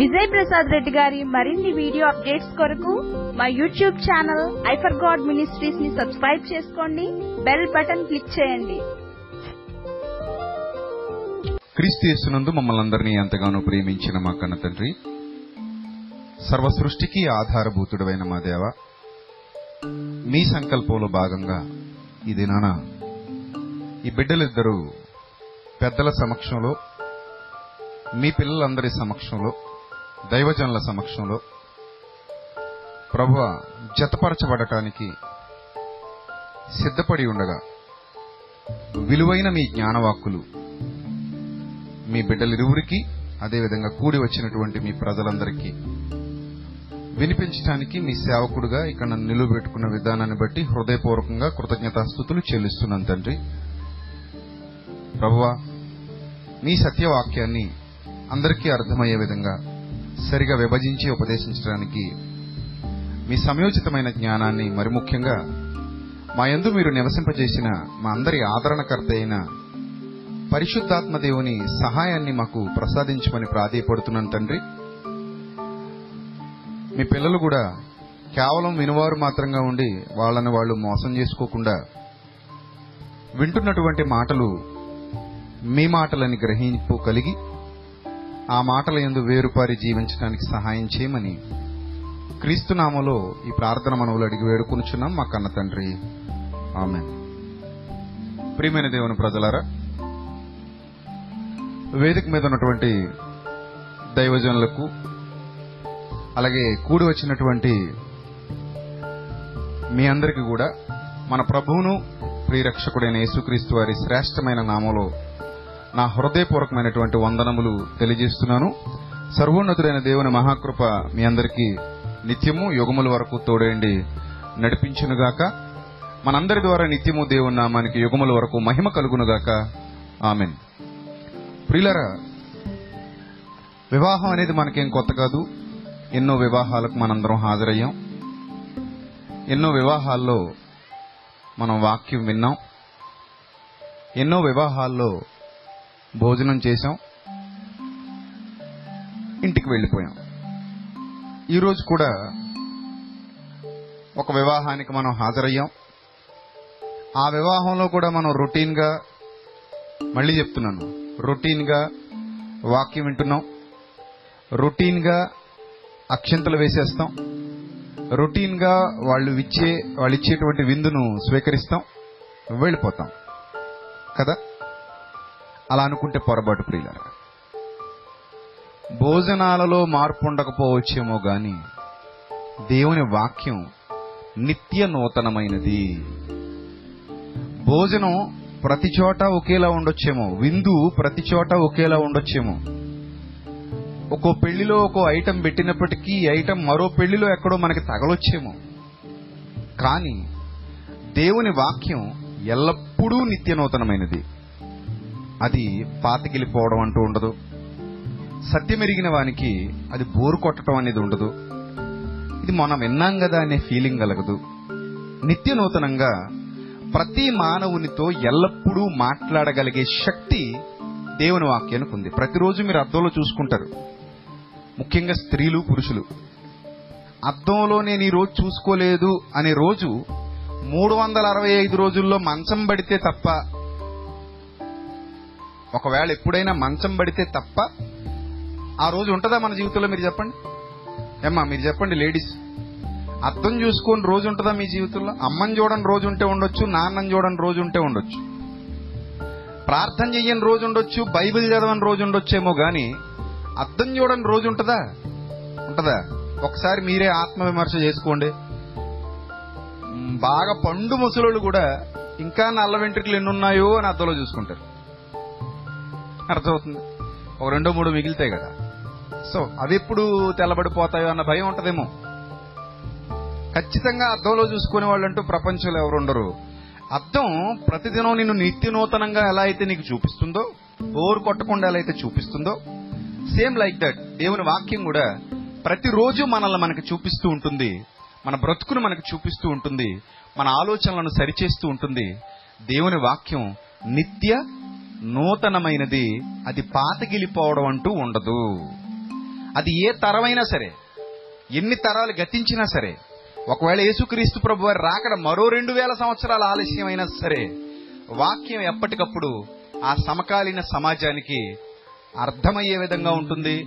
విజయ్ ప్రసాద్ రెడ్డి గారి మరిన్ని video updates కొరకు మా YouTube channel I for God మినిస్ట్రీస్ని subscribe చేసుకోండి. బెల్ బటన్ క్లిక్ చేయండి. క్రీస్తునందు మమ్మల్ని అందరినీ ఎంతగానో ప్రేమించిన మా కన్న తండ్రి సర్వ సృష్టికి ఆధారభూతుడైన మా దేవ మీ సంకల్పంలో భాగంగా ఈ దినాన ఈ బిడ్డలిద్దరూ పెద్దల సమక్షంలో మీ పిల్లలందరి సమక్షంలో దైవజనుల సమక్షంలో ప్రభు జతపరచబడటానికి సిద్ధపడి ఉండగా విలువైన మీ జ్ఞానవాక్కులు మీ బిడ్డలిరువురికి అదేవిధంగా కూడి వచ్చినటువంటి మీ ప్రజలందరికీ వినిపించడానికి మీ సేవకుడుగా ఇక్కడ నన్ను నిలువబెట్టుకున్న విధానాన్ని బట్టి హృదయపూర్వకంగా కృతజ్ఞతాస్థుతులు చెల్లిస్తున్నాను తండ్రి. ప్రభువా మీ సత్యవాక్యాన్ని అందరికీ అర్థమయ్యే విధంగా సరిగా విభజించి ఉపదేశించడానికి మీ సమయోచితమైన జ్ఞానాన్ని మరి ముఖ్యంగా మా యందు మీరు నివసింపజేసిన మా అందరి ఆదరణకర్త అయిన పరిశుద్ధాత్మ దేవుని సహాయాన్ని మాకు ప్రసాదించమని ప్రాధేయపడుతున్నాను తండ్రి. మీ పిల్లలు కూడా కేవలం వినువారు మాత్రంగా ఉండి వాళ్ళని వాళ్ళు మోసం చేసుకోకుండా వింటున్నటువంటి మాటలు మీ మాటలని గ్రహింపు కలిగి ఆ మాటల ఎందు వేరుపారి జీవించడానికి సహాయం చేయమని క్రీస్తునామలో ఈ ప్రార్థన మనవులు అడిగి వేడుకొనుచున్నాం. మా కన్న తండ్రి. ఆమె ప్రియమైన దేవుని ప్రజలారా వేదిక మీద ఉన్నటువంటి దైవజనులకు అలాగే కూడి వచ్చినటువంటి మీ అందరికీ కూడా మన ప్రభువును ప్రియరక్షకుడైన యేసుక్రీస్తు వారి శ్రేష్టమైన నామంలో నా హృదయపూర్వకమైనటువంటి వందనములు తెలియజేస్తున్నాను. సర్వోన్నతుడైన దేవుని మహాకృప మీ అందరికీ నిత్యము యుగముల వరకు తోడేండి నడిపించునుగాక. మనందరి ద్వారా నిత్యము దేవుని నామానికి యుగముల వరకు మహిమ కలుగునుగాక. ఆమెన్. ప్రియులరా వివాహం అనేది మనకేం కొత్త కాదు. ఎన్నో వివాహాలకు మనందరం హాజరయ్యాం. ఎన్నో వివాహాల్లో మనం వాక్యం విన్నాం. ఎన్నో వివాహాల్లో భోజనం చేశాం. ఇంటికి వెళ్ళిపోయాం. ఈరోజు కూడా ఒక వివాహానికి మనం హాజరయ్యాం. ఆ వివాహంలో కూడా మనం రొటీన్గా మళ్ళీ చెప్తున్నాను. రొటీన్గా వాక్యం వింటున్నాం. రొటీన్గా అక్షంతలు వేసేస్తాం. రొటీన్గా వాళ్ళు ఇచ్చే వాళ్ళు ఇచ్చేటువంటి విందును స్వీకరిస్తాం. వెళ్ళిపోతాం. కదా? అలా అనుకుంటే పొరపాటు ప్రియుల భోజనాలలో మార్పు ఉండకపోవచ్చేమో గాని దేవుని వాక్యం నిత్య నూతనమైనది. భోజనం ప్రతి చోట ఒకేలా ఉండొచ్చేమో విందు ప్రతి చోట ఒకేలా ఉండొచ్చేమో. ఒక్కో పెళ్ళిలో ఒక్కో ఐటెం పెట్టినప్పటికీ ఈ ఐటెం మరో పెళ్ళిలో ఎక్కడో మనకి తగలొచ్చేమో. కానీ దేవుని వాక్యం ఎల్లప్పుడూ నిత్య నూతనమైనది. అది పాతగిలిపోవడం అంటూ ఉండదు. సత్యమెరిగిన వానికి అది బోరు కొట్టడం అనేది ఉండదు. ఇది మనం విన్నాం కదా అనే ఫీలింగ్ కలగదు. నిత్య నూతనంగా ప్రతి మానవునితో ఎల్లప్పుడూ మాట్లాడగలిగే శక్తి దేవుని వాక్యానికి ఉంది. ప్రతిరోజు మీరు అద్దంలో చూసుకుంటారు. ముఖ్యంగా స్త్రీలు పురుషులు. అద్దంలో నేను ఈ రోజు చూసుకోలేదు అనే రోజు మూడు వందల అరవై ఐదు రోజుల్లో మంచం పడితే తప్ప ఒకవేళ ఎప్పుడైనా మంచం పడితే తప్ప ఆ రోజు ఉంటుందా మన జీవితంలో మీరు చెప్పండి? ఏమ్మా మీరు చెప్పండి లేడీస్. అర్థం చూసుకొని రోజు ఉంటుందా మీ జీవితంలో? అమ్మని చూడని రోజు ఉంటే ఉండొచ్చు నాన్నని చూడని రోజు ఉంటే ఉండొచ్చు. ప్రార్థన చెయ్యని రోజు ఉండొచ్చు బైబిల్ చదవని రోజు ఉండొచ్చేమో కానీ అర్థం చూడని రోజు ఉంటుందా? ఉంటుందా? ఒకసారి మీరే ఆత్మ విమర్శ చేసుకోండి బాగా పండు ముసలోళ్ళు కూడా ఇంకా నల్ల వెంట్రుకలు ఎన్ని ఉన్నాయో అని అర్థంలో చూసుకుంటారు. అర్థమవుతుంది. ఒక రెండో మూడు మిగిలితాయి కదా. సో అవి ఎప్పుడు తెల్లబడిపోతాయో అన్న భయం ఉంటదేమో. ఖచ్చితంగా అద్దంలో చూసుకునే వాళ్ళంటూ ప్రపంచంలో ఎవరు ఉండరు. అద్దం ప్రతిదినం నిన్ను నిత్య నూతనంగా ఎలా అయితే నీకు చూపిస్తుందో బోరు కొట్టకుండా ఎలా అయితే చూపిస్తుందో సేమ్ లైక్ దట్ దేవుని వాక్యం కూడా ప్రతిరోజు మనల్ని మనకి చూపిస్తూ ఉంటుంది. మన బ్రతుకును మనకు చూపిస్తూ ఉంటుంది. మన ఆలోచనలను సరిచేస్తూ ఉంటుంది. దేవుని వాక్యం నిత్య నూతనమైనది అది పాతగిలిపోవడం అంటూ ఉండదు. అది ఏ తరమైనా సరే ఎన్ని తరాలు గతించినా సరే ఒకవేళ యేసుక్రీస్తు ప్రభు వారి రాకడ మరో రెండు వేల సంవత్సరాల ఆలస్యమైనా సరే వాక్యం ఎప్పటికప్పుడు ఆ సమకాలీన సమాజానికి అర్థమయ్యే విధంగా ఉంటుంది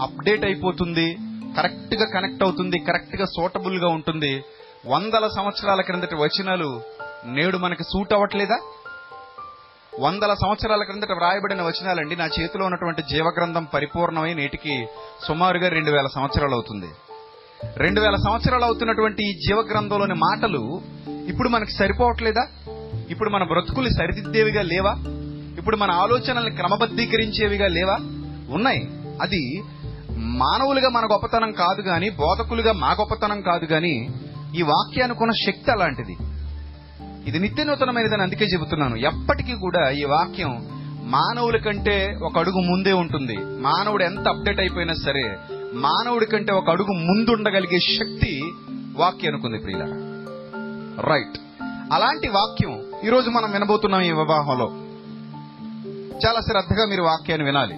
అప్డేట్ అయిపోతుంది కరెక్ట్గా కనెక్ట్ అవుతుంది కరెక్ట్గా సూటబుల్గా ఉంటుంది. వందల సంవత్సరాల క్రిందటి వచనాలు నేడు మనకి సూట్ అవ్వట్లేదా వందల సంవత్సరాల క్రిందట వ్రాయబడిన వచనాలండి నా చేతిలో ఉన్నటువంటి జీవగ్రంథం పరిపూర్ణమై నేటికి సుమారుగా రెండు వేల సంవత్సరాలు అవుతుంది రెండు వేల సంవత్సరాలు అవుతున్నటువంటి ఈ జీవగ్రంథంలోని మాటలు ఇప్పుడు మనకు సరిపోవట్లేదా? ఇప్పుడు మన బ్రతుకులు సరిదిద్దేవిగా లేవా? ఇప్పుడు మన ఆలోచనల్ని క్రమబద్ధీకరించేవిగా లేవా? ఉన్నాయి. అది మానవులుగా మన గొప్పతనం కాదు గాని బోధకులుగా మా గొప్పతనం కాదు గాని ఈ వాక్యానికి ఉన్న శక్తి అలాంటిది. ఇది నిత్య నూతనమైనదని అందుకే చెబుతున్నాను. ఎప్పటికీ కూడా ఈ వాక్యం మానవుల కంటే ఒక అడుగు ముందే ఉంటుంది. మానవుడు ఎంత అప్డేట్ అయిపోయినా సరే మానవుడి కంటే ఒక అడుగు ముందుండగలిగే శక్తి వాక్యం అనుకుంది ప్రియుల రైట్ అలాంటి వాక్యం ఈరోజు మనం వినబోతున్నాం ఈ వివాహంలో. చాలా శ్రద్ధగా మీరు వాక్యాన్ని వినాలి.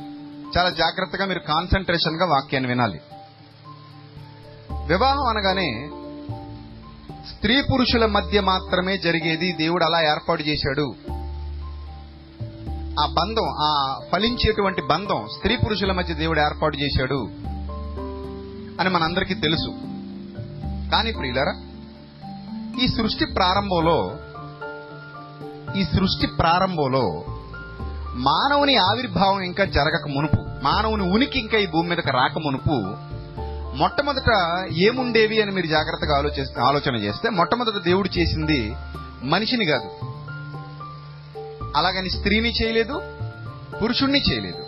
చాలా జాగ్రత్తగా మీరు కాన్సన్ట్రేషన్గా వాక్యాన్ని వినాలి. వివాహం అనగానే స్త్రీ పురుషుల మధ్య మాత్రమే జరిగేది. దేవుడు అలా ఏర్పాటు చేశాడు. ఆ బంధం ఆ ఫలించేటువంటి బంధం స్త్రీ పురుషుల మధ్య దేవుడు ఏర్పాటు చేశాడు అని మనందరికీ తెలుసు. కానీ ప్రియులరా ఈ సృష్టి ప్రారంభంలో ఈ సృష్టి ప్రారంభంలో మానవుని ఆవిర్భావం ఇంకా జరగక మునుపు మానవుని ఉనికి ఇంకా ఈ భూమి మీదకి రాక మునుపు మొట్టమొదట ఏముండేవి అని మీరు జాగ్రత్తగా ఆలోచిస్తే ఆలోచన చేస్తే మొట్టమొదట దేవుడు చేసింది మనిషిని కాదు. అలాగని స్త్రీని చేయలేదు పురుషుణ్ణి చేయలేదు.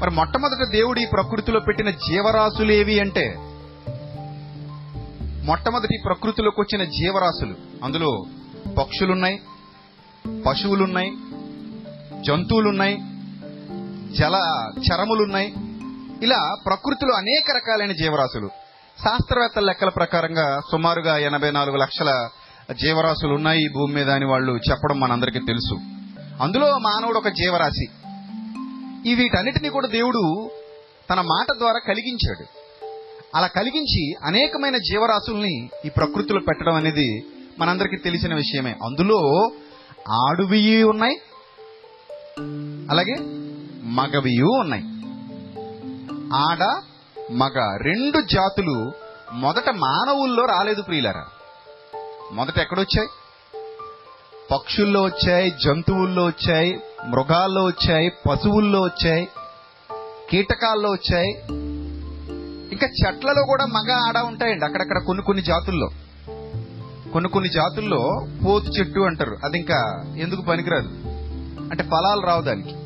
మరి మొట్టమొదట దేవుడు ఈ ప్రకృతిలో పెట్టిన జీవరాశులేవి అంటే? మొట్టమొదటి ప్రకృతిలోకి వచ్చిన జీవరాశులు. అందులో పక్షులున్నాయి పశువులున్నాయి జంతువులున్నాయి జల చరములున్నాయి ఇలా ప్రకృతిలో అనేక రకాలైన జీవరాశులు. శాస్త్రవేత్తల లెక్కల ప్రకారంగా సుమారుగా ఎనభై నాలుగు లక్షల జీవరాశులు ఉన్నాయి ఈ భూమి మీద అని వాళ్ళు చెప్పడం మనందరికీ తెలుసు. అందులో మానవుడు ఒక జీవరాశి. ఈ వీటన్నిటినీ కూడా దేవుడు తన మాట ద్వారా కలిగించాడు. అలా కలిగించి అనేకమైన జీవరాశుల్ని ఈ ప్రకృతిలో పెట్టడం అనేది మనందరికీ తెలిసిన విషయమే. అందులో ఆడువి ఉన్నాయి. అలాగే మగవియు ఉన్నాయి. ఆడ మగ రెండు జాతులు మొదట మానవుల్లో రాలేదు ప్రియులరా. మొదట ఎక్కడొచ్చాయి? పక్షుల్లో వచ్చాయి జంతువుల్లో వచ్చాయి మృగాల్లో వచ్చాయి పశువుల్లో వచ్చాయి కీటకాల్లో వచ్చాయి. ఇంకా చెట్లలో కూడా మగ ఆడ ఉంటాయండి అక్కడక్కడ కొన్ని కొన్ని జాతుల్లో. కొన్ని కొన్ని జాతుల్లో పోతు చెట్టు అంటారు. అది ఇంకా ఎందుకు పనికిరాదు? అంటే ఫలాలు రావు దానికి.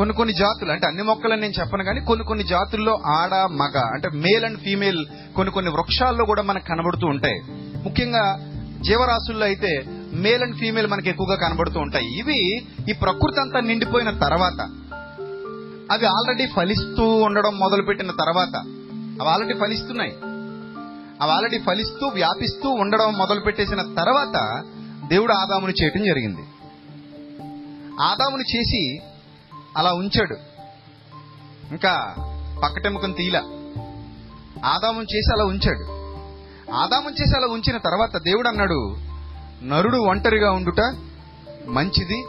కొన్ని కొన్ని జాతులు అంటే అన్ని మొక్కలని నేను చెప్పను కానీ కొన్ని కొన్ని జాతుల్లో ఆడ మగ అంటే మేల్ అండ్ ఫీమేల్ కొన్ని కొన్ని వృక్షాల్లో కూడా మనకు కనబడుతూ ఉంటాయి. ముఖ్యంగా జీవరాశుల్లో అయితే మేల్ అండ్ ఫీమేల్ మనకి ఎక్కువగా కనబడుతూ ఉంటాయి. ఇవి ఈ ప్రకృతి అంతా నిండిపోయిన తర్వాత అవి ఆల్రెడీ ఫలిస్తూ ఉండడం మొదలుపెట్టిన తర్వాత అవి ఆల్రెడీ ఫలిస్తున్నాయి. అవి ఆల్రెడీ ఫలిస్తూ వ్యాపిస్తూ ఉండడం మొదలు పెట్టేసిన తర్వాత దేవుడు ఆదామును చేయటం జరిగింది. ఆదామును చేసి అలా ఉంచాడు. ఇంకా పక్కటెముకను తీల. ఆదామం చేసి అలా ఉంచాడు. ఆదామం చేసి అలా ఉంచిన తర్వాత దేవుడు అన్నాడు నరుడు ఒంటరిగా ఉండుట మంచిది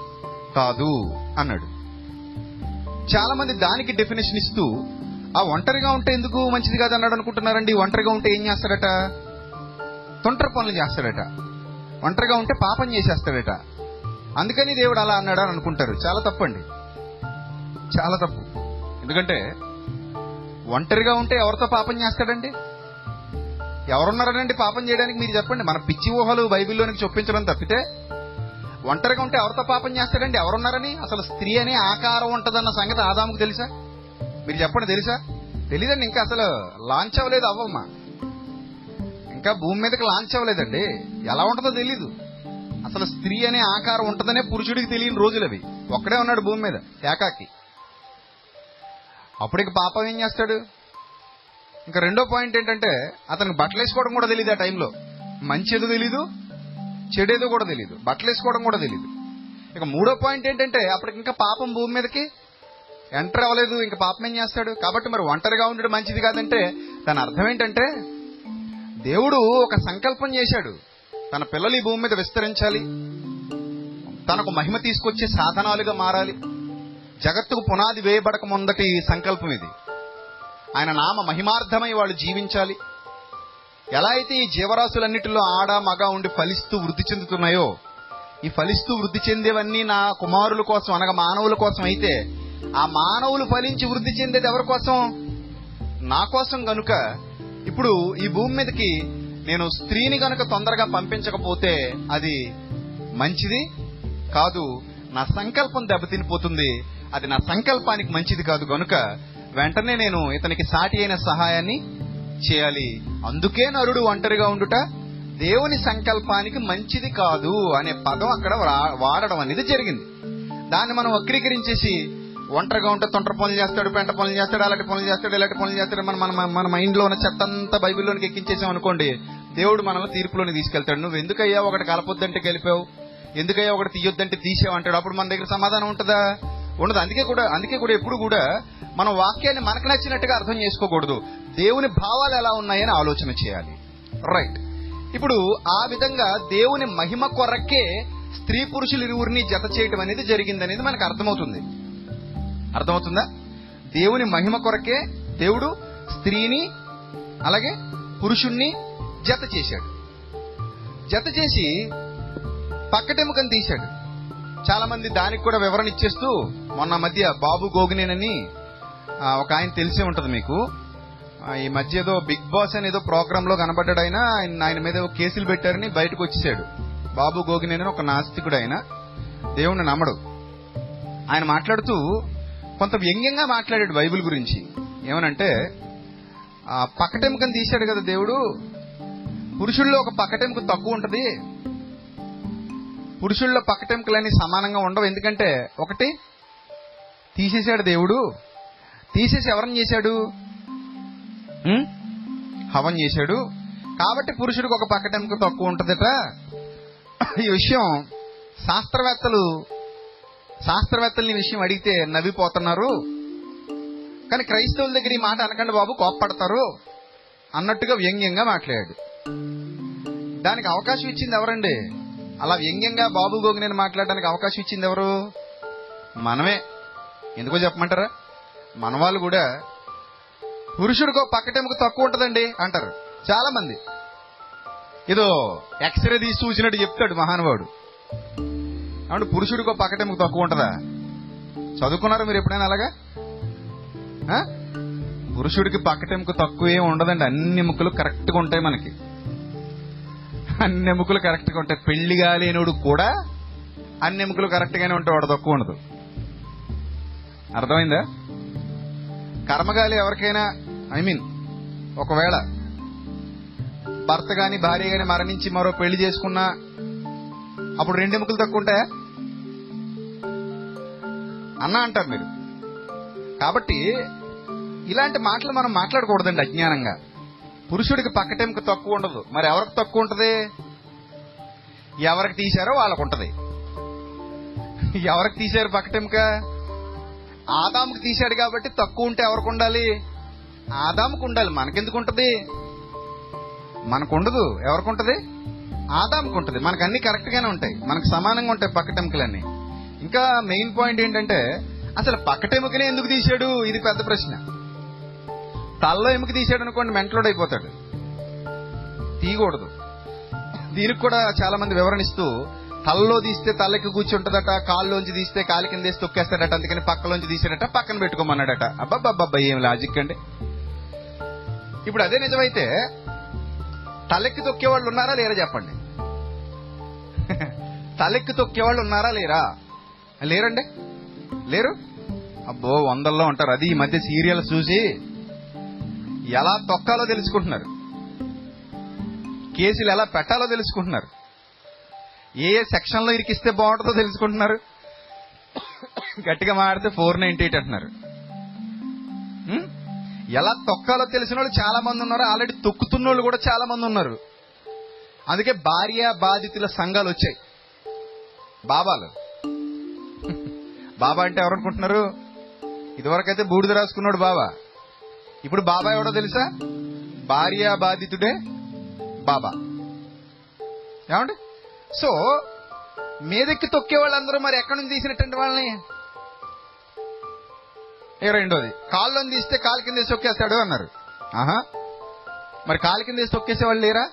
కాదు అన్నాడు. చాలా మంది దానికి డెఫినేషన్ ఇస్తూ ఆ ఒంటరిగా ఉంటే ఎందుకు మంచిది కాదు అన్నాడు అనుకుంటున్నారండి. ఒంటరిగా ఉంటే ఏం చేస్తాడట? తొంటర పనులు చేస్తాడట. ఒంటరిగా ఉంటే పాపం చేసేస్తాడట. అందుకని దేవుడు అలా అన్నాడు అని అనుకుంటారు. చాలా తప్పండి. చాలా తప్పు. ఎందుకంటే ఒంటరిగా ఉంటే ఎవరితో పాపం చేస్తాడండి? ఎవరున్నారనండి పాపం చేయడానికి మీరు చెప్పండి. మన పిచ్చి ఊహలు బైబిల్లోనికి చొప్పించడం తప్పితే ఒంటరిగా ఉంటే ఎవరితో పాపం చేస్తాడండి? ఎవరున్నారని? అసలు స్త్రీ అనే ఆకారం ఉంటదన్న సంగతి ఆదాముకు తెలుసా? మీరు చెప్పండి తెలుసా? తెలియదండి ఇంకా అసలు లాంచ్ అవ్వలేదు అవ్వమ్మా. ఇంకా భూమి మీదకి లాంచ్ అవ్వలేదండి. ఎలా ఉంటుందో తెలీదు. అసలు స్త్రీ అనే ఆకారం ఉంటుందనే పురుషుడికి తెలియని రోజులు అవి ఒక్కడే ఉన్నాడు భూమి మీద ఏకాకి. అప్పటికి పాపం ఏం చేస్తాడు? ఇంకా రెండో పాయింట్ ఏంటంటే అతనికి బట్టలు వేసుకోవడం కూడా తెలియదు ఆ టైంలో మంచి ఏదో తెలీదు చెడేదో కూడా తెలియదు బట్టలు వేసుకోవడం కూడా తెలియదు ఇక మూడో పాయింట్ ఏంటంటే అప్పటికి ఇంకా పాపం భూమి మీదకి ఎంటర్ అవ్వలేదు. ఇంకా పాపం ఏం చేస్తాడు? కాబట్టి మరి ఒంటరిగా ఉండడం మంచిది కాదంటే దాని అర్థం ఏంటంటే దేవుడు ఒక సంకల్పం చేశాడు. తన పిల్లలు ఈ భూమి మీద విస్తరించాలి. తనకు మహిమ తీసుకొచ్చే సాధనాలుగా మారాలి. జగత్తుకు పునాది వేయబడక ముందటి సంకల్పం ఇది. ఆయన నామ మహిమార్థమై వాళ్ళు జీవించాలి. ఎలా అయితే ఈ జీవరాశులన్నిటిలో ఆడ మగ ఉండి ఫలిస్తూ వృద్ధి చెందుతున్నాయో ఈ ఫలిస్తూ వృద్ధి చెందేవన్నీ నా కుమారుల కోసం అనగా మానవుల కోసం అయితే ఆ మానవులు ఫలించి వృద్ధి చెందేది ఎవరి కోసం? నా కోసం గనుక ఇప్పుడు ఈ భూమి మీదకి నేను స్త్రీని గనుక తొందరగా పంపించకపోతే అది మంచిది కాదు. నా సంకల్పం దెబ్బతినిపోతుంది. అది నా సంకల్పానికి మంచిది కాదు గనుక వెంటనే నేను ఇతనికి సాటి అయిన సహాయాన్ని చేయాలి. అందుకే నరుడు ఒంటరిగా ఉండుట దేవుని సంకల్పానికి మంచిది కాదు అనే పదం అక్కడ వా- వాడడం అనేది జరిగింది. దాన్ని మనం వక్రీకరించేసి ఒంటరిగా ఉంటే తొంటర పనులు చేస్తాడు పెంట పనులు చేస్తాడు అలాంటి పనులు చేస్తాడు ఇలాంటి పనులు చేస్తాడు మన మన మన మైండ్లో ఉన్న చెత్త అంతా బైబిల్లోనికి ఎక్కించేసాం అనుకోండి దేవుడు మనల్ని తీర్పులోని తీసుకెళ్తాడు. నువ్వు ఎందుకయ్యా ఒకటి కలపొద్దంటే గెలిపావు? ఎందుకయ్యా ఒకటి తీయొద్దంటే తీసావు అంటాడు. అప్పుడు మన దగ్గర సమాధానం ఉంటుందా? ఉండదు అందుకే కూడా అందుకే కూడా ఎప్పుడు కూడా మనం వాక్యాన్ని మనకు నచ్చినట్టుగా అర్థం చేసుకోకూడదు. దేవుని భావాలు ఎలా ఉన్నాయని ఆలోచన చేయాలి. రైట్ ఇప్పుడు ఆ విధంగా దేవుని మహిమ కొరకే స్త్రీ పురుషులు ఇరువురిని జత చేయటం అనేది జరిగింది అనేది మనకు అర్థమవుతుంది. అర్థమవుతుందా? దేవుని మహిమ కొరకే దేవుడు స్త్రీని అలాగే పురుషుణ్ణి జత చేశాడు. జత చేసి పక్కటెముకని తీశాడు. చాలా మంది దానికి కూడా వివరణ ఇచ్చేస్తూ మొన్న మధ్య బాబు గోగినేనని ఒక ఆయన తెలిసే ఉంటుంది మీకు. ఈ మధ్య ఏదో బిగ్ బాస్ అని ఏదో ప్రోగ్రామ్లో కనబడ్డాడు ఆయన ఆయన ఆయన మీద కేసులు పెట్టారని బయటకు వచ్చేసాడు. బాబు గోగినేనని ఒక నాస్తికుడు ఆయన. దేవుణ్ణి నమ్మడు. ఆయన మాట్లాడుతూ కొంత వ్యంగ్యంగా మాట్లాడాడు బైబిల్ గురించి. ఏమనంటే ఆ పక్కటెముకని తీశాడు కదా దేవుడు. పురుషుల్లో ఒక పక్కటెముక తక్కువ ఉంటుంది. పురుషుల్లో పక్కటెముకలన్నీ సమానంగా ఉండవు. ఎందుకంటే ఒకటి తీసేశాడు దేవుడు. తీసేసి ఎవరిని చేశాడు? హవం చేశాడు. కాబట్టి పురుషుడికి ఒక పక్కటెముక తక్కువ ఉంటదట. ఈ విషయం శాస్త్రవేత్తలు శాస్త్రవేత్తలు ఈ విషయం అడిగితే నవ్విపోతున్నారు. కానీ క్రైస్తవుల దగ్గర ఈ మాట అనకండి బాబు కోప్పడతారు. అన్నట్టుగా వ్యంగ్యంగా మాట్లాడాడు. దానికి అవకాశం ఇచ్చింది ఎవరండి? అలా వ్యంగ్యంగా బాబు గోగినేని మాట్లాడడానికి అవకాశం ఇచ్చింది ఎవరు? మనమే. ఎందుకో చెప్పమంటారా? మన వాళ్ళు కూడా పురుషుడికో పక్కటెముకు తక్కువ ఉంటుందండి అంటారు. చాలా మంది ఏదో ఎక్స్రే తీసి చూసినట్టు చెప్తాడు మహానుభావుడు. అవును పురుషుడికో పక్కటెముకు తక్కువ ఉంటుందా? చదువుకున్నారా మీరు ఎప్పుడైనా అలాగా? పురుషుడికి పక్కటెముకు తక్కువ ఉండదండి. అన్ని ముక్కులు కరెక్ట్గా ఉంటాయి మనకి. అన్ని ఎముకలు కరెక్ట్గా ఉంటాయి పెళ్ళి కాలేనుడు కూడా అన్ని ఎముకలు కరెక్ట్గానే ఉంటాయి వాడు తక్కువ ఉండదు. అర్థమైందా? కర్మగాలి ఎవరికైనా ఐ మీన్ ఒకవేళ భర్త గాని భార్య గాని మరణించి మరో పెళ్ళి చేసుకున్నా అప్పుడు రెండు ఎముకలు తక్కువ ఉంటాయా అన్న అంటారు మీరు. కాబట్టి ఇలాంటి మాటలు మనం మాట్లాడకూడదండి అజ్ఞానంగా. పురుషుడికి పక్కటెముక తక్కువ ఉండదు. మరి ఎవరికి తక్కువ ఉంటుంది? ఎవరికి తీశారో వాళ్ళకు ఉంటుంది. ఎవరికి తీశారు పక్కటెంక? ఆదాముకు తీశాడు కాబట్టి తక్కువ ఉంటే ఎవరికి ఉండాలి? ఆదాముకు ఉండాలి. మనకెందుకు ఉంటుంది? మనకు ఉండదు ఎవరికి ఉంటుంది? ఆదాముకు ఉంటుంది. మనకు అన్ని కరెక్ట్ గానే ఉంటాయి. మనకు సమానంగా ఉంటాయి పక్కటెముకలన్నీ ఇంకా మెయిన్ పాయింట్ ఏంటంటే అసలు పక్కటెముకనే ఎందుకు తీశాడు? ఇది పెద్ద ప్రశ్న. తల్లో ఎముక తీసాడు అనుకోండి మెంటలోడ్ అయిపోతాడు. తీయకూడదు. దీనికి కూడా చాలా మంది వివరణిస్తూ తలలో తీస్తే తలకి కూర్చుంటదట కాళ్ళలోంచి తీస్తే కాలి కింద వేసి తొక్కేస్తాడట అందుకని పక్కలోంచి తీసాడట పక్కన పెట్టుకోమన్నాడట. అబ్బాబ్బాబ్బా ఏం లాజిక్ అండి? ఇప్పుడు అదే నిజమైతే తలెక్కి తొక్కేవాళ్ళు ఉన్నారా లేరా చెప్పండి? తలెక్కి తొక్కేవాళ్ళు ఉన్నారా లేరా? లేరండి? లేరు? అబ్బో వందల్లో ఉంటారు. అది ఈ మధ్య సీరియల్ చూసి ఎలా తొక్కాలో తెలుసుకుంటున్నారు. కేసులు ఎలా పెట్టాలో తెలుసుకుంటున్నారు. ఏ ఏ సెక్షన్లో ఇరికిస్తే బాగుంటుందో తెలుసుకుంటున్నారు. గట్టిగా మాడితే ఫోర్ నైన్టీ ఎయిట్ అంటున్నారు. ఎలా తొక్కాలో తెలిసిన వాళ్ళు చాలా మంది ఉన్నారు. ఆల్రెడీ తొక్కుతున్న వాళ్ళు కూడా చాలా మంది ఉన్నారు. అందుకే భార్య బాధితుల సంఘాలు వచ్చాయి. బాబాలు. బాబా అంటే ఎవరు అనుకుంటున్నారు ఇదివరకైతే బూడిద రాసుకున్నాడు బాబా. ఇప్పుడు బాబా ఎవడో తెలుసా? భార్య బాధితుడే బాబా. ఏమండి? సో మీదెక్కి తొక్కే వాళ్ళందరూ మరి ఎక్కడి నుంచి తీసినటువంటి వాళ్ళని? రెండోది కాళ్ళని తీస్తే కాలు కింద తొక్కేస్తాడు అన్నారు. ఆహా. మరి కాలు కింద తొక్కేసే వాళ్ళు లేరా?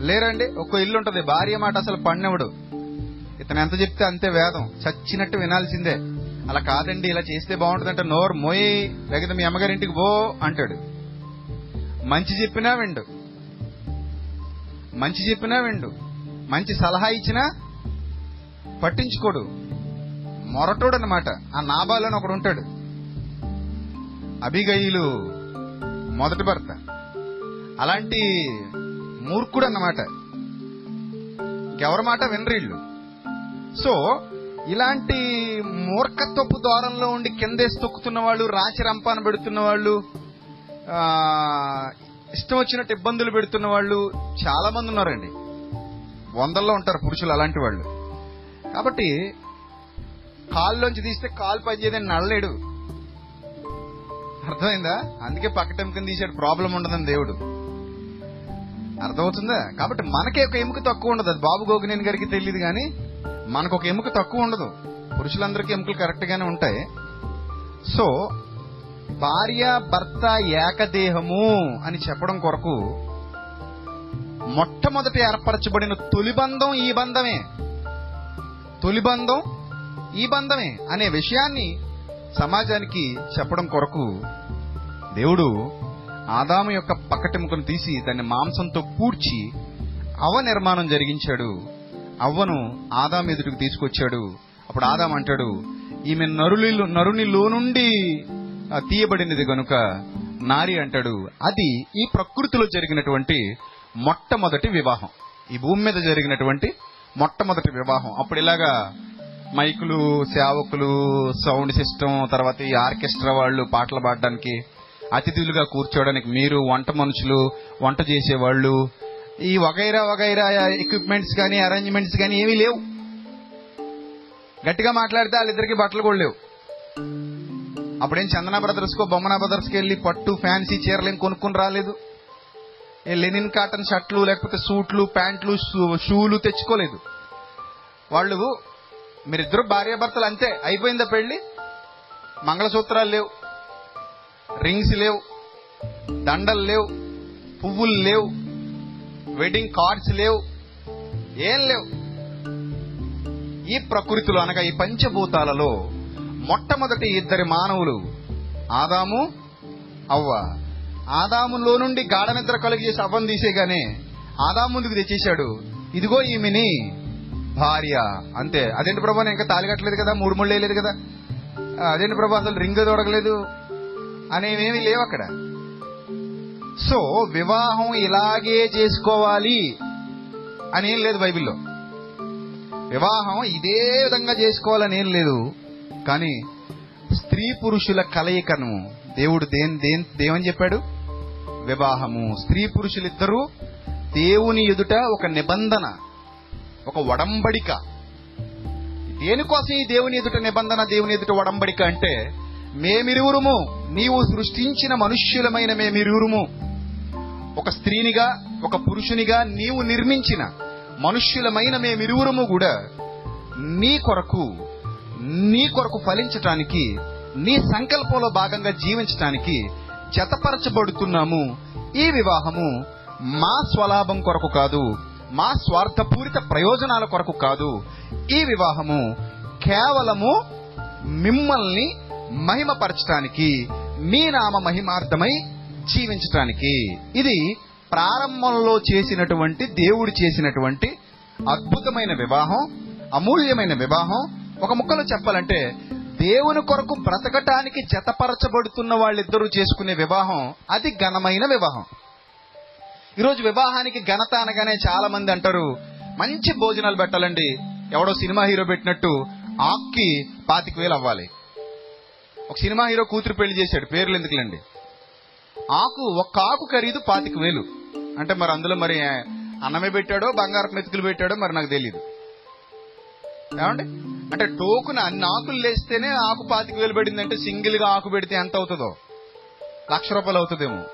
లేరండి ఒక్కో ఇల్లు ఉంటుంది. భార్య మాట అసలు పడినవుడు ఇతను ఎంత చెప్తే అంతే వేదం. చచ్చినట్టు వినాల్సిందే. అలా కాదండి ఇలా చేస్తే బాగుంటుందంటే నోరు మోయి లేకపోతే మీ అమ్మగారింటికి పో అంటాడు. మంచి చెప్పినా విండు. మంచి చెప్పినా విండు. మంచి సలహా ఇచ్చినా పట్టించుకోడు. మొరటోడు అనమాట ఆ నాబాలు అని ఒకడు ఉంటాడు. అభిగయులు మొదటి భర్త. అలాంటి మూర్ఖుడు అన్నమాట ఇంకెవరి మాట వినరీళ్ళు సో ఇలాంటి మూర్ఖత్వపు ద్వారంలో ఉండి కిందేసి తొక్కుతున్న వాళ్ళు రాచి రంపాన పెడుతున్న వాళ్ళు ఇష్టం వచ్చినట్టు ఇబ్బందులు పెడుతున్న వాళ్ళు చాలా మంది ఉన్నారండి. వందల్లో ఉంటారు పురుషులు అలాంటి వాళ్ళు. కాబట్టి కాల్లోంచి తీస్తే కాలు పనిచేయదని నడలేడు. అర్థమైందా? అందుకే పక్కటెముకని తీసాడు ప్రాబ్లం ఉండదని దేవుడు. అర్థమవుతుందా? కాబట్టి మనకే ఒక ఎముక తక్కువ ఉండదు. అది బాబు గోగినేని గారికి తెలియదు కానీ మనకు ఒక ఎముక తక్కువ ఉండదు. పురుషులందరికీ ఎముకలు కరెక్ట్ గానే ఉంటాయి. సో భార్య భర్త ఏకదేహము అని చెప్పడం కొరకు మొట్టమొదట ఏర్పరచబడిన తొలి బంధం ఈ బంధమే. తొలి బంధం ఈ బంధమే అనే విషయాన్ని సమాజానికి చెప్పడం కొరకు దేవుడు ఆదాము యొక్క పక్కటెముకను తీసి దాన్ని మాంసంతో పూడ్చి అవనిర్మాణం జరిగించాడు. అవ్వను ఆదాం ఎదుటికి తీసుకొచ్చాడు. అప్పుడు ఆదాం అంటాడు ఈమె నరులి నరునిలో నుండి తీయబడినది గనుక నారి అంటాడు. అది ఈ ప్రకృతిలో జరిగినటువంటి మొట్టమొదటి వివాహం. ఈ భూమి మీద జరిగినటువంటి మొట్టమొదటి వివాహం. అప్పుడు ఇలాగా మైకులు సేవకులు సౌండ్ సిస్టమ్ తర్వాత ఈ ఆర్కెస్ట్రా వాళ్ళు పాటలు పాడడానికి అతిథులుగా కూర్చోవడానికి మీరు వంట మనుషులు వంట చేసేవాళ్ళు ఈ వగైరా వగైరా ఎక్విప్మెంట్స్ కానీ అరేంజ్మెంట్స్ కానీ ఏమీ లేవు. గట్టిగా మాట్లాడితే వాళ్ళిద్దరికి బట్టలు కూడా లేవు. అప్పుడేం చందన బ్రదర్స్ కో బొమ్మనా బ్రదర్స్కి వెళ్ళి పట్టు ఫ్యాన్సీ చీరలు ఏం కొనుక్కుని రాలేదు. లెనిన్ కాటన్ షర్ట్లు లేకపోతే సూట్లు ప్యాంట్లు షూలు తెచ్చుకోలేదు. వాళ్ళు మీరిద్దరు భార్యాభర్తలు అంతే. అయిపోయిందా పెళ్ళి మంగళసూత్రాలు లేవు. రింగ్స్ లేవు. దండలు లేవు. పువ్వులు లేవు. వెడ్డింగ్ కార్డ్స్ లేవు. ఏం లేవు. ఈ ప్రకృతిలో అనగా ఈ పంచభూతాలలో మొట్టమొదటి ఇద్దరి మానవులు ఆదాము అవ్వ. ఆదాములో నుండి గాఢ నిద్ర కలిగి చేసి అవ్వను తీసేగానే ఆదాము ముందుకు తెచ్చేశాడు. ఇదిగో ఈమెని భార్య. అంతే. అదేంటి ప్రభా నేను ఇంకా తాలి కట్టలేదు కదా మూడు ముళ్ళు వేయలేదు కదా? అదేంటి ప్రభా అసలు రింగ్ తొడగలేదు అనేవేమి లేవు అక్కడ. సో వివాహం ఇలాగే చేసుకోవాలి అని ఏం లేదు బైబిల్లో. వివాహం ఇదే విధంగా చేసుకోవాలని ఏం లేదు. కానీ స్త్రీ పురుషుల కలయికను దేవుడు దేని దేని దేవని చెప్పాడు? వివాహము. స్త్రీ పురుషులిద్దరూ దేవుని ఎదుట ఒక నిబంధన ఒక వడంబడిక. దేనికోసం ఈ దేవుని ఎదుట నిబంధన దేవుని ఎదుట వడంబడిక అంటే మేమిరువురుము నీవు సృష్టించిన మనుష్యులమైన మేమిరువురుము. ఒక స్త్రీనిగా ఒక పురుషునిగా నీవు నిర్మించిన మనుష్యులమైన మేమిరువురము కూడా నీ కొరకు నీ కొరకు ఫలించటానికి నీ సంకల్పంలో భాగంగా జీవించటానికి జతపరచబడుతున్నాము. ఈ వివాహము మా స్వలాభం కొరకు కాదు మా స్వార్థపూరిత ప్రయోజనాల కొరకు కాదు. ఈ వివాహము కేవలము మిమ్మల్ని మహిమపరచటానికి మీ నామ మహిమార్థమై జీవించటానికి. ఇది ప్రారంభంలో చేసినటువంటి దేవుడు చేసినటువంటి అద్భుతమైన వివాహం అమూల్యమైన వివాహం. ఒక ముక్కలో చెప్పాలంటే దేవుని కొరకు బ్రతకటానికి జతపరచబడుతున్న వాళ్ళిద్దరూ చేసుకునే వివాహం అది ఘనమైన వివాహం. ఈరోజు వివాహానికి ఘనత అనగానే చాలా మంది అంటారు మంచి భోజనాలు పెట్టాలండి. ఎవడో సినిమా హీరో పెట్టినట్టు ఆక్కి పాతిక వేలు అవ్వాలి. ఒక సినిమా హీరో కూతురు పెళ్ళి చేశాడు పేర్లు ఎందుకులండి? ఆకు ఒక్క ఆకు ఖరీదు పాతిక వేలు. అంటే మరి అందులో మరి అన్నమే పెట్టాడో బంగారపు మెతుకులు పెట్టాడో మరి నాకు తెలియదు ఏమండి? అంటే టోకున అన్ని ఆకులు లేస్తేనే ఆకు పాతికి వేలు పడిందంటే సింగిల్గా ఆకు పెడితే ఎంత అవుతుందో? లక్ష రూపాయలు అవుతుందేమో.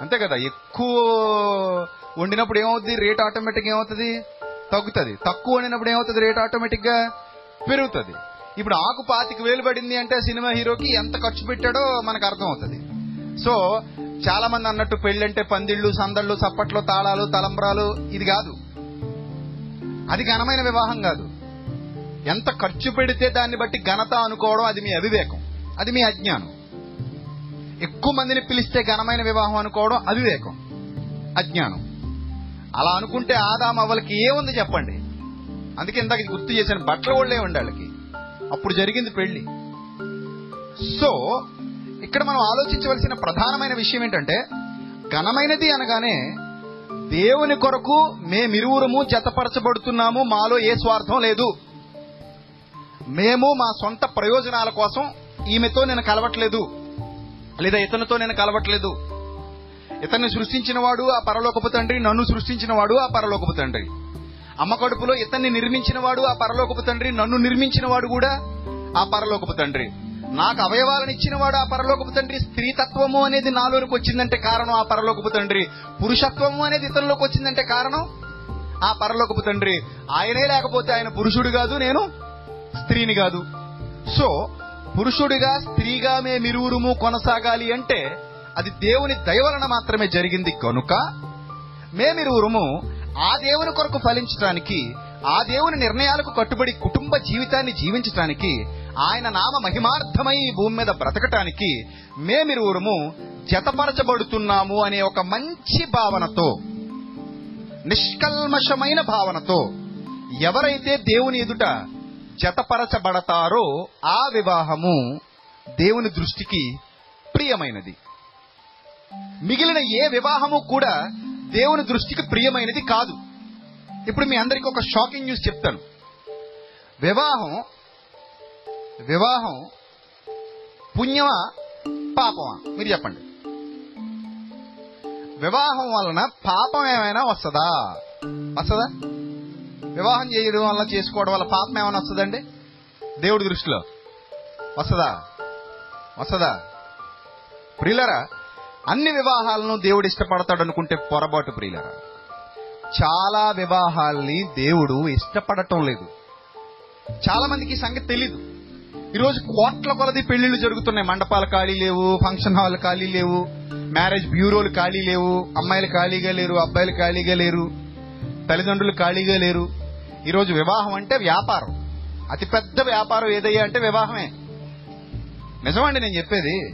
అంతే కదా? ఎక్కువ వండినప్పుడు ఏమవుతుంది రేట్ ఆటోమేటిక్ ఏమవుతుంది? తగ్గుతుంది. తక్కువ వండినప్పుడు ఏమవుతుంది? రేట్ ఆటోమేటిక్గా పెరుగుతుంది. ఇప్పుడు ఆకు పాతికి వేలు పడింది అంటే సినిమా హీరోకి ఎంత ఖర్చు పెట్టాడో మనకు అర్థం అవుతుంది సో చాలా మంది అన్నట్టు పెళ్ళంటే పందిళ్ళు సందళ్ళు చప్పట్లు తాళాలు తలంబ్రాలు ఇది కాదు. అది ఘనమైన వివాహం కాదు. ఎంత ఖర్చు పెడితే దాన్ని బట్టి ఘనత అనుకోవడం అది మీ అవివేకం. అది మీ అజ్ఞానం. ఎక్కువ మందిని పిలిస్తే ఘనమైన వివాహం అనుకోవడం అవివేకం. అజ్ఞానం. అలా అనుకుంటే ఆదాం అవ్వలకి ఏముంది చెప్పండి? అందుకే ఇందాక గుర్తు చేసిన బట్టలు వాళ్ళే ఉండి వాళ్ళకి. అప్పుడు జరిగింది పెళ్ళి సో ఇక్కడ మనం ఆలోచించవలసిన ప్రధానమైన విషయం ఏంటంటే ఘనమైనది అనగానే దేవుని కొరకు మేమిరువురము జతపరచబడుతున్నాము మాలో ఏ స్వార్థం లేదు. మేము మా సొంత ప్రయోజనాల కోసం ఈమెతో నేను కలవట్లేదు లేదా ఇతనితో నేను కలవట్లేదు. ఇతన్ని సృష్టించిన వాడు ఆ పరలోకపు తండ్రి నన్ను సృష్టించిన వాడు ఆ పరలోకపు తండ్రి. అమ్మ కడుపులో ఇతన్ని నిర్మించిన వాడు ఆ పరలోకపు తండ్రి నన్ను నిర్మించిన వాడు కూడా ఆ పరలోకపు తండ్రి. నాకు అవయవాలను ఇచ్చిన వాడు ఆ పరలోకపు తండ్రి స్త్రీతత్వము అనేది నాలోనికి వచ్చిందంటే కారణం ఆ పరలోకపు తండ్రి. పురుషత్వము అనేది ఇతరులకు వచ్చిందంటే కారణం ఆ పరలోకపు తండ్రి. ఆయనే లేకపోతే ఆయన పురుషుడు కాదు నేను స్త్రీని కాదు. సో పురుషుడిగా స్త్రీగా మేమిరువురుము కొనసాగాలి అంటే అది దేవుని దయవలన మాత్రమే జరిగింది కనుక మేమిరువురుము ఆ దేవుని కొరకు ఫలించడానికి ఆ దేవుని నిర్ణయాలకు కట్టుబడి కుటుంబ జీవితాన్ని జీవించటానికి ఆయన నామ మహిమార్థమై భూమి మీద బ్రతకటానికి మేమిరువురము జతపరచబడుతున్నాము అనే ఒక మంచి భావనతో నిష్కల్మషమైన భావనతో ఎవరైతే దేవుని ఎదుట జతపరచబడతారో ఆ వివాహము దేవుని దృష్టికి ప్రియమైనది. మిగిలిన ఏ వివాహము కూడా దేవుని దృష్టికి ప్రియమైనది కాదు. ఇప్పుడు మీ అందరికీ ఒక షాకింగ్ న్యూస్ చెప్తాను. వివాహం వివాహం పుణ్యమా పాపమా? మీరు చెప్పండి. వివాహం వలన పాపం ఏమైనా వస్తుందా? వస్తుందా? వివాహం చేయడం వల్ల చేసుకోవడం వల్ల పాపం ఏమైనా వస్తుందండి? దేవుడి దృష్టిలో వస్తుందా? వస్తుందా? ప్రియులరా అన్ని వివాహాలను దేవుడు ఇష్టపడతాడు అనుకుంటే పొరపాటు ప్రియులరా. చాలా వివాహాల్ని దేవుడు ఇష్టపడటం లేదు. చాలా మందికి సంగతి తెలీదు. ఈరోజు కోట్ల కొలది పెళ్ళిళ్ళు జరుగుతున్నాయి. మండపాలు ఖాళీ లేవు ఫంక్షన్ హాల్ ఖాళీ లేవు మ్యారేజ్ బ్యూరోలు ఖాళీ లేవు అమ్మాయిలు ఖాళీగా లేరు అబ్బాయిలు ఖాళీగా లేరు తల్లిదండ్రులు ఖాళీగా లేరు. ఈరోజు వివాహం అంటే వ్యాపారం. అతిపెద్ద వ్యాపారం ఏదయ్యా అంటే వివాహమే. నిజమండి నేను చెప్పేది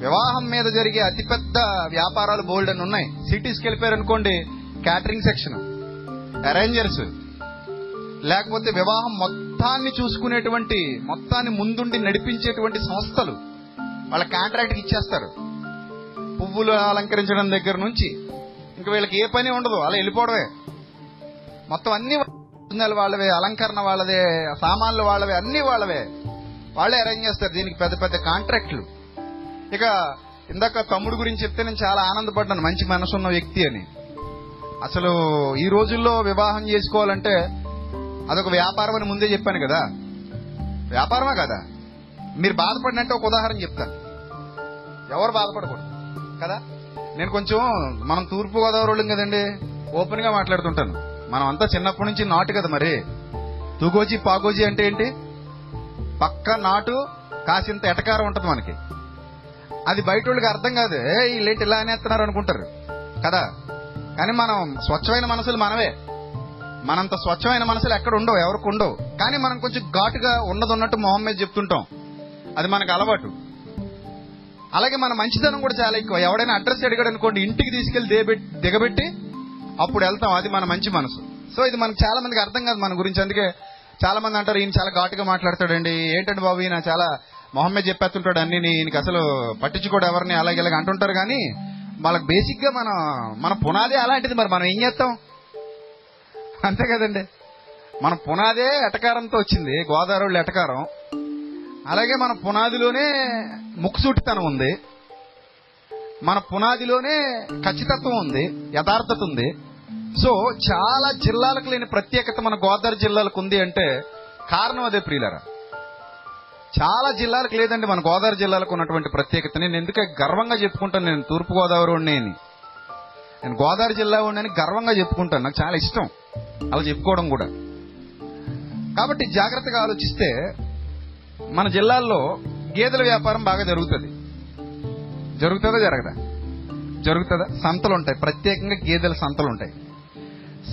వివాహం మీద జరిగే అతిపెద్ద వ్యాపారాలు బోల్డ్ అని ఉన్నాయి. సిటీస్కి వెళ్ళిపోయారు అనుకోండి క్యాటరింగ్ సెక్షన్ అరేంజర్స్ లేకపోతే వివాహం మొత్తాన్ని చూసుకునేటువంటి మొత్తాన్ని ముందుండి నడిపించేటువంటి సంస్థలు వాళ్ళ కాంట్రాక్ట్కి ఇచ్చేస్తారు. పువ్వులు అలంకరించడం దగ్గర నుంచి ఇంక వీళ్ళకి ఏ పని ఉండదు అలా వెళ్ళిపోవడమే. మొత్తం అన్ని వాళ్ళవే అలంకరణ వాళ్ళదే సామాన్లు వాళ్ళవే అన్ని వాళ్ళవే. వాళ్ళే అరేంజ్ చేస్తారు దీనికి పెద్ద పెద్ద కాంట్రాక్ట్లు. ఇక ఇందాక తమ్ముడు గురించి చెప్తే నేను చాలా ఆనందపడ్డాను మంచి మనసున్న వ్యక్తి అని. అసలు ఈ రోజుల్లో వివాహం చేసుకోవాలంటే అదొక వ్యాపారం అని ముందే చెప్పాను కదా. వ్యాపారమా కదా? మీరు బాధపడినంటే ఒక ఉదాహరణ చెప్తాను ఎవరు బాధపడకూడదు. కదా? నేను కొంచెం మనం తూర్పు గోదావరి వాళ్ళం కదండి ఓపెన్గా మాట్లాడుతుంటాను. మనం అంతా చిన్నప్పటి నుంచి నాటు కదా మరి. తుగోజీ పాగోజీ అంటే ఏంటి? పక్క నాటు కాసింత ఎటకారం ఉంటుంది మనకి. అది బయట వాళ్ళకి అర్థం కాదు. ఏ వీళ్ళేంటి ఇలా అనేస్తున్నారు అనుకుంటారు. కదా? కానీ మనం స్వచ్ఛమైన మనసులు మనవే మనంత స్వచ్ఛమైన మనసులు ఎక్కడ ఉండవు ఎవరికి ఉండవు. కానీ మనం కొంచెం ఘాటుగా ఉన్నది ఉన్నట్టు మొహం మీద చెప్తుంటాం. అది మనకు అలవాటు. అలాగే మన మంచితనం కూడా చాలా ఎక్కువ. ఎవడైనా అడ్రస్ అడిగాడు అనుకోండి ఇంటికి తీసుకెళ్ళి దిగబెట్టి దిగబెట్టి అప్పుడు వెళ్తాం. అది మన మంచి మనసు. సో ఇది మనకు చాలా మందికి అర్థం కాదు మన గురించి. అందుకే చాలా మంది అంటారు ఈయన చాలా ఘాటుగా మాట్లాడతాడండి. ఏంటంటే బాబు ఈయన చాలా మొహమ్మద్ చెప్పేస్తుంటాడు అన్ని ఈయనకి అసలు పట్టించుకోడు ఎవరిని అలాగే ఇలాగ అంటుంటారు. కానీ వాళ్ళకి బేసిక్గా మన మన పునాదే అలాంటిది మరి మనం ఏం చేస్తాం? అంతే కదండి. మన పునాదే ఎటకారంతో వచ్చింది గోదావరి ఎటకారం. అలాగే మన పునాదిలోనే ముక్కుసూటితనం ఉంది. మన పునాదిలోనే ఖచ్చితత్వం ఉంది యథార్థత ఉంది. సో చాలా జిల్లాలకు లేని ప్రత్యేకత మన గోదావరి జిల్లాలకు ఉంది అంటే కారణం అదే ప్రియులరా. చాలా జిల్లాలకు లేదండి మన గోదావరి జిల్లాలకు ఉన్నటువంటి ప్రత్యేకత. నేను ఎందుకే గర్వంగా చెప్పుకుంటాను? నేను తూర్పు గోదావరి నేను గోదావరి జిల్లా ఉండని గర్వంగా చెప్పుకుంటాను. నాకు చాలా ఇష్టం. అలా చెప్పుకోవడం కూడా. కాబట్టి జాగ్రత్తగా ఆలోచిస్తే మన జిల్లాల్లో గేదెల వ్యాపారం బాగా జరుగుతుంది. జరుగుతుందా జరగదా? జరుగుతుందా? సంతలు ఉంటాయి ప్రత్యేకంగా గేదెల సంతలు ఉంటాయి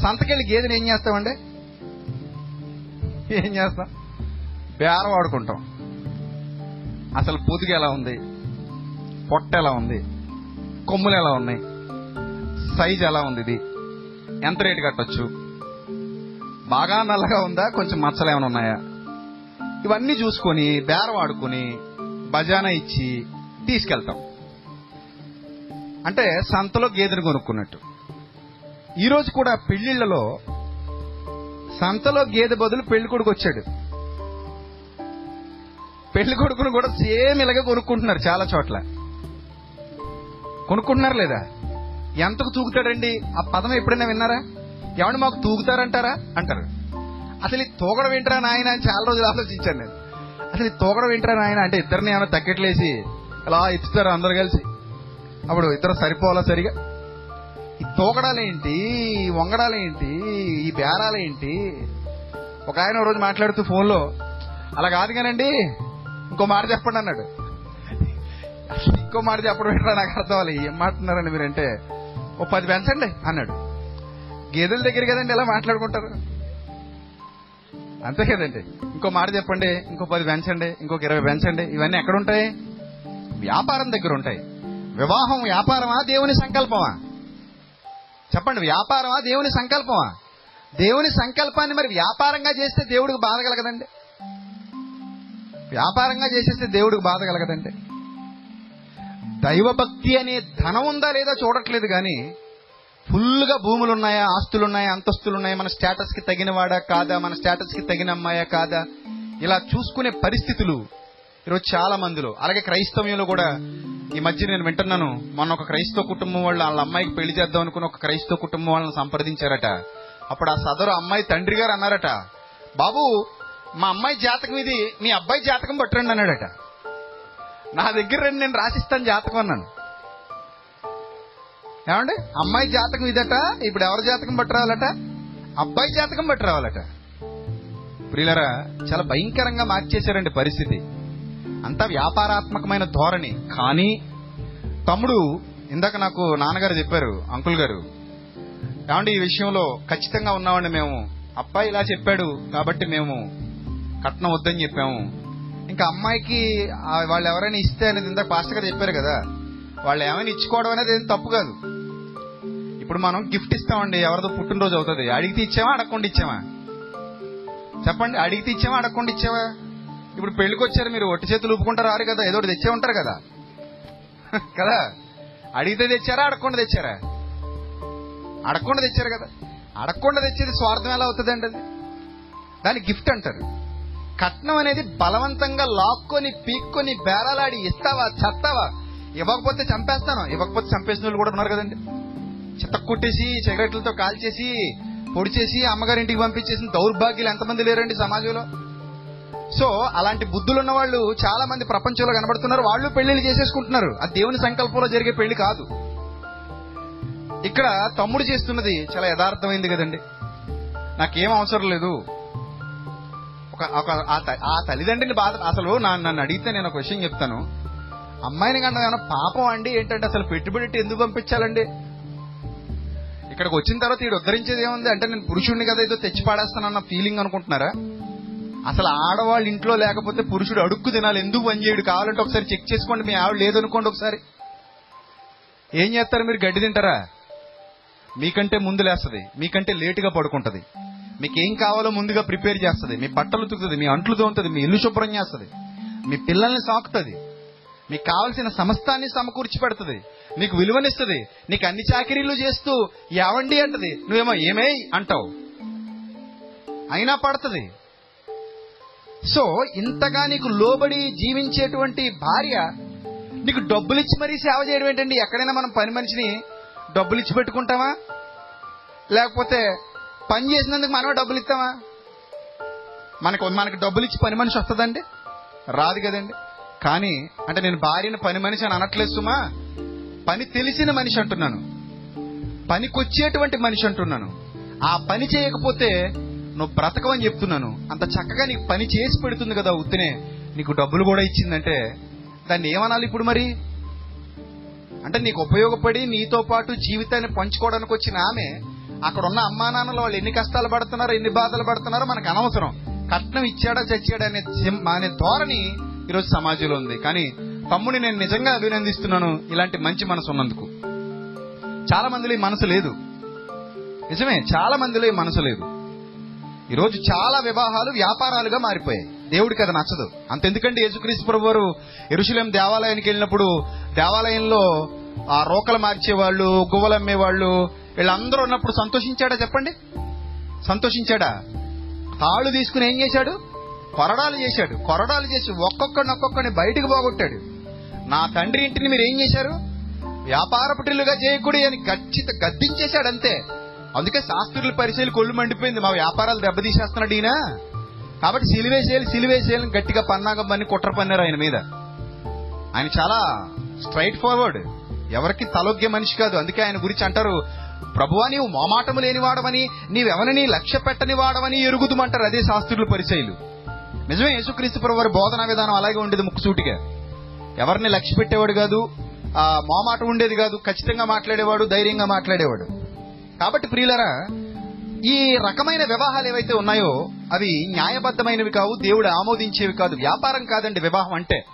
సంతకెళ్ళి గేదెని ఏం చేస్తామండి? ఏం చేస్తాం? బేరం వాడుకుంటాం అసలు పొదుగు ఎలా ఉంది? పొట్ట ఎలా ఉంది? కొమ్ములు ఎలా ఉన్నాయి? సైజ్ ఎలా ఉంది ఇది? ఎంత రేటు కట్టొచ్చు? బాగా నల్లగా ఉందా? కొంచెం మచ్చలు ఏమైనా ఉన్నాయా? ఇవన్నీ చూసుకొని బేరవాడుకొని బజానా ఇచ్చి తీసుకెళ్తాం. అంటే సంతలో గేదెను కొనుక్కున్నట్టు. ఈరోజు కూడా పెళ్ళిళ్ళలో సంతలో గేదె బదులు పెళ్ళి కొడుకు వచ్చాడు. పెళ్ళి కొడుకును కూడా సేమ్ ఇలాగే కొనుక్కుంటున్నారు చాలా చోట్ల. కొనుక్కుంటున్నారు లేదా? ఎంతకు తూగుతాడండి? ఆ పదం ఎప్పుడైనా విన్నారా? ఏమండి మాకు తూగుతారంటారా? అంటారు. అసలు ఈ తూగడం ఏంటరా నాయన అని చాలా రోజులు ఆలోచించాను నేను. అసలు ఈ తూగడం ఏంటరా నాయన అంటే ఇద్దరిని ఏమైనా తగ్గట్లేసి అలా ఎత్తుతారు అందరు కలిసి. అప్పుడు ఇద్దరు సరిపోవాలా సరిగా? ఈ తూకడాలేంటి ఈ వంగడాలేంటి? ఈ బేరాలేంటి? ఒక ఆయన రోజు మాట్లాడుతూ ఫోన్లో అలా కాదు కానండి ఇంకో మాట చెప్పండి అన్నాడు. ఇంకో మాట చెప్పడం ఏంటో నాకు అర్థం అవ్వాలి ఏం మాట్లాడుతున్నారండి మీరంటే? ఓ పది పెంచండి అన్నాడు. గేదెల దగ్గర కదండి ఎలా మాట్లాడుకుంటారు? అంతే కదండి. ఇంకో మాట చెప్పండి ఇంకో పది పెంచండి ఇంకొక ఇరవై పెంచండి ఇవన్నీ ఎక్కడ ఉంటాయి వ్యాపారం దగ్గర ఉంటాయి వివాహం వ్యాపారమా దేవుని సంకల్పమా? చెప్పండి వ్యాపారమా దేవుని సంకల్పమా? దేవుని సంకల్పాన్ని మరి వ్యాపారంగా చేస్తే దేవుడికి బాధ కలగదండి. వ్యాపారంగా చేసేస్తే దేవుడికి బాధ కలగదండి. దైవభక్తి అనే ధనం ఉందా లేదా చూడట్లేదు కానీ ఫుల్గా భూములు ఉన్నాయా ఆస్తులు ఉన్నాయా అంతస్తులు ఉన్నాయా మన స్టేటస్కి తగిన వాడా కాదా మన స్టేటస్కి తగిన అమ్మాయా కాదా? ఇలా చూసుకునే పరిస్థితులు ఈరోజు చాలా మందిలో. అలాగే క్రైస్తవ్యంలో కూడా ఈ మధ్య నేను వింటున్నాను. మొన్న ఒక క్రైస్తవ కుటుంబం వాళ్ళు వాళ్ళ అమ్మాయికి పెళ్ళి చేద్దాం అనుకుని ఒక క్రైస్తవ కుటుంబం వాళ్ళని సంప్రదించారట. అప్పుడు ఆ సదరు అమ్మాయి తండ్రి గారు అన్నారట బాబు మా అమ్మాయి జాతకం ఇది మీ అబ్బాయి జాతకం పట్టండి అన్నాడట. నా దగ్గర రండి నేను రాసిస్తాను జాతకం అన్నాను. ఏమండి? అమ్మాయి జాతకం ఇదట ఇప్పుడు ఎవరి జాతకం పట్టరావాలట అబ్బాయి జాతకం పట్టరావాలట ప్రియులరా చాలా భయంకరంగా మార్చేశారండి పరిస్థితి. అంతా వ్యాపారాత్మకమైన ధోరణి. కానీ తమ్ముడు ఇందాక నాకు నాన్నగారు చెప్పారు అంకుల్ గారు ఏమండి ఈ విషయంలో ఖచ్చితంగా ఉన్నామండి మేము. అబ్బాయి ఇలా చెప్పాడు కాబట్టి మేము కట్నం వద్దని చెప్పాము. ఇంకా అమ్మాయికి వాళ్ళు ఎవరైనా ఇస్తే అనేది ఇందాక పాస్టర్ గారు చెప్పారు కదా. వాళ్ళు ఏమైనా ఇచ్చుకోవడం అనేది ఏం తప్పు కాదు. ఇప్పుడు మనం గిఫ్ట్ ఇస్తామండి. ఎవరిదో పుట్టినరోజు అవుతుంది. అడిగితే ఇచ్చామా అడగకుండా ఇచ్చామా చెప్పండి. అడిగితే ఇచ్చామా అడగకుండా ఇచ్చావా? ఇప్పుడు పెళ్ళికి వచ్చారు మీరు ఒట్టి చేతులు ఊపుకుంటారు రారు కదా. ఏదో తెచ్చే ఉంటారు కదా. కదా? అడిగితే తెచ్చారా అడగకుండా తెచ్చారా? అడగకుండా తెచ్చారు కదా. అడగకుండా తెచ్చేది స్వార్థం ఎలా అవుతుందండి అది? దాన్ని గిఫ్ట్ అంటారు. కట్నం అనేది బలవంతంగా లాక్కొని పీక్కొని బేరాలాడి ఇస్తావా చస్తావా? ఇవ్వకపోతే చంపేస్తాను. ఇవ్వకపోతే చంపేసిన వాళ్ళు కూడా ఉన్నారు కదండి. చెత్త కొట్టేసి సిగరెట్లతో కాల్చేసి పొడి చేసి అమ్మగారింటికి పంపించేసిన దౌర్భాగ్యులు ఎంతమంది లేరండి సమాజంలో? సో అలాంటి బుద్ధులు ఉన్న వాళ్ళు చాలా మంది ప్రపంచంలో కనబడుతున్నారు. వాళ్ళు పెళ్ళిళ్ళు చేసేసుకుంటున్నారు. ఆ దేవుని సంకల్పంలో జరిగే పెళ్ళి కాదు. ఇక్కడ తమ్ముడు చేస్తున్నది చాలా యథార్థమైంది కదండి. నాకేం అవసరం లేదు. ఒక ఒక ఆ తల్లిదండ్రిని బాధ అసలు నా- నన్ను అడిగితే నేను ఒక విషయం చెప్తాను. అమ్మాయిని కన్నా పాపం అండి? ఏంటంటే అసలు పెట్టుబడి ఎందుకు పంపించాలండి? ఇక్కడికి వచ్చిన తర్వాత ఈడు ఉద్ధరించేది ఏముంది? అంటే నేను పురుషుడిని కదా ఏదో తెచ్చి పాడేస్తానన్న ఫీలింగ్ అనుకుంటున్నారా? అసలు ఆడవాళ్ళు ఇంట్లో లేకపోతే పురుషుడు అడుక్కు తినాలి. ఎందుకు పని చేయడు? కావాలంటే ఒకసారి చెక్ చేసుకోండి. మీ ఆవిడ లేదనుకోండి ఒకసారి. ఏం చేస్తారు మీరు? గడ్డి తింటారా? మీకంటే ముందు లేస్తుంది. మీకంటే లేటుగా పడుకుంటుంది. మీకు ఏం కావాలో ముందుగా ప్రిపేర్ చేస్తుంది. మీ బట్టలు తుక్కుతుంది మీ అంట్లు తోముతుంది. మీ ఇల్లు శుభ్రం చేస్తుంది. మీ పిల్లల్ని సాకుతుంది. మీకు కావలసిన సమస్తాన్ని సమకూర్చి పెడుతుంది నీకు విలువనిస్తుంది. నీకు అన్ని చాకరీలు చేస్తూ ఏవండి అంటది. నువ్వేమో ఏమే అంటావు. అయినా పడుతుంది. సో ఇంతగా నీకు లోబడి జీవించేటువంటి భార్య నీకు డబ్బులు ఇచ్చి మరీ సేవ చేయడం ఏంటండి? ఎక్కడైనా మనం పని మనిషిని డబ్బులు ఇచ్చి పెట్టుకుంటామా? లేకపోతే పని చేసినందుకు మనమే డబ్బులు ఇస్తామా మనకు మనకు డబ్బులు ఇచ్చి పని మనిషి వస్తుందండి? రాదు కదండి. కానీ అంటే నేను భార్యను పని మనిషి అని అనట్లేదు సుమా. పని తెలిసిన మనిషి అంటున్నాను. పనికొచ్చేటువంటి మనిషి అంటున్నాను. ఆ పని చేయకపోతే నువ్వు బ్రతకవని చెప్తున్నాను. అంత చక్కగా నీకు పని చేసి పెడుతుంది కదా ఉత్తినే. నీకు డబ్బులు కూడా ఇచ్చిందంటే దాన్ని ఏమనాలి ఇప్పుడు మరి? అంటే నీకు ఉపయోగపడి నీతో పాటు జీవితాన్ని పంచుకోవడానికి వచ్చిన ఆమె అక్కడ ఉన్న అమ్మా నాన్నలు వాళ్ళు ఎన్ని కష్టాలు పడుతున్నారో ఎన్ని బాధలు పడుతున్నారో మనకు అనవసరం. కట్నం ఇచ్చాడా చచ్చాడా అనే అనే ధోరణి ఈరోజు సమాజంలో ఉంది. కానీ తమ్ముడిని నేను నిజంగా అభినందిస్తున్నాను ఇలాంటి మంచి మనసు ఉన్నందుకు. చాలా మందిలో ఈ మనసు లేదు. నిజమే చాలా మందిలో ఈ మనసు లేదు. ఈరోజు చాలా వివాహాలు వ్యాపారాలుగా మారిపోయాయి. దేవుడికి అది నచ్చదు. అంతెందుకంటే యేసుక్రీస్తు ప్రభు వారు ఎరుశలేం దేవాలయానికి వెళ్ళినప్పుడు దేవాలయంలో ఆ రోకలు మార్చేవాళ్ళు గువ్వలు అమ్మేవాళ్ళు వీళ్ళందరూ ఉన్నప్పుడు సంతోషించాడా చెప్పండి? సంతోషించాడా? తాళ్ళు తీసుకుని ఏం చేశాడు? కొరడాలు చేశాడు. కొరడాలు చేసి ఒక్కొక్కడిని ఒక్కొక్కడిని బయటకు పోగొట్టాడు. నా తండ్రి ఇంటిని మీరు ఏం చేశారు? వ్యాపారపుటిల్లుగా చేయకూడదు అని ఖచ్చిత గద్దించేశాడు అంతే. అందుకే శాస్త్రుల పరిశీలి కొళ్ళు మండిపోయింది. మా వ్యాపారాలు దెబ్బతీసేస్తున్నాడు ఈయన. కాబట్టి సిలివేసేయాలి సిలివేసేయాలని గట్టిగా పన్నాగం పని కుట్ర పన్నారు ఆయన మీద. ఆయన చాలా స్ట్రైట్ ఫార్వర్డ్. ఎవరికి తలోగ్య మనిషి కాదు. అందుకే ఆయన గురించి అంటారు ప్రభువా నీవు మోమాటము లేని వాడవని నీవెవరిని లక్ష్య పెట్టని వాడవని ఎరుగుదుమంటారు. అదే శాస్త్రుల పరిచయలు నిజమే యేసుక్రీస్తు ప్రభు వారి బోధనా విధానం అలాగే ఉండేది ముక్కుసూటిగా ఎవరిని లక్ష్య పెట్టేవాడు కాదు ఆ మోమాట ఉండేది కాదు ఖచ్చితంగా మాట్లాడేవాడు ధైర్యంగా మాట్లాడేవాడు. కాబట్టి ప్రియులరా ఈ రకమైన వివాహాలు ఏవైతే ఉన్నాయో అవి న్యాయబద్ధమైనవి కావు దేవుడు ఆమోదించేవి కాదు వ్యాపారం కాదండి వివాహం అంటే.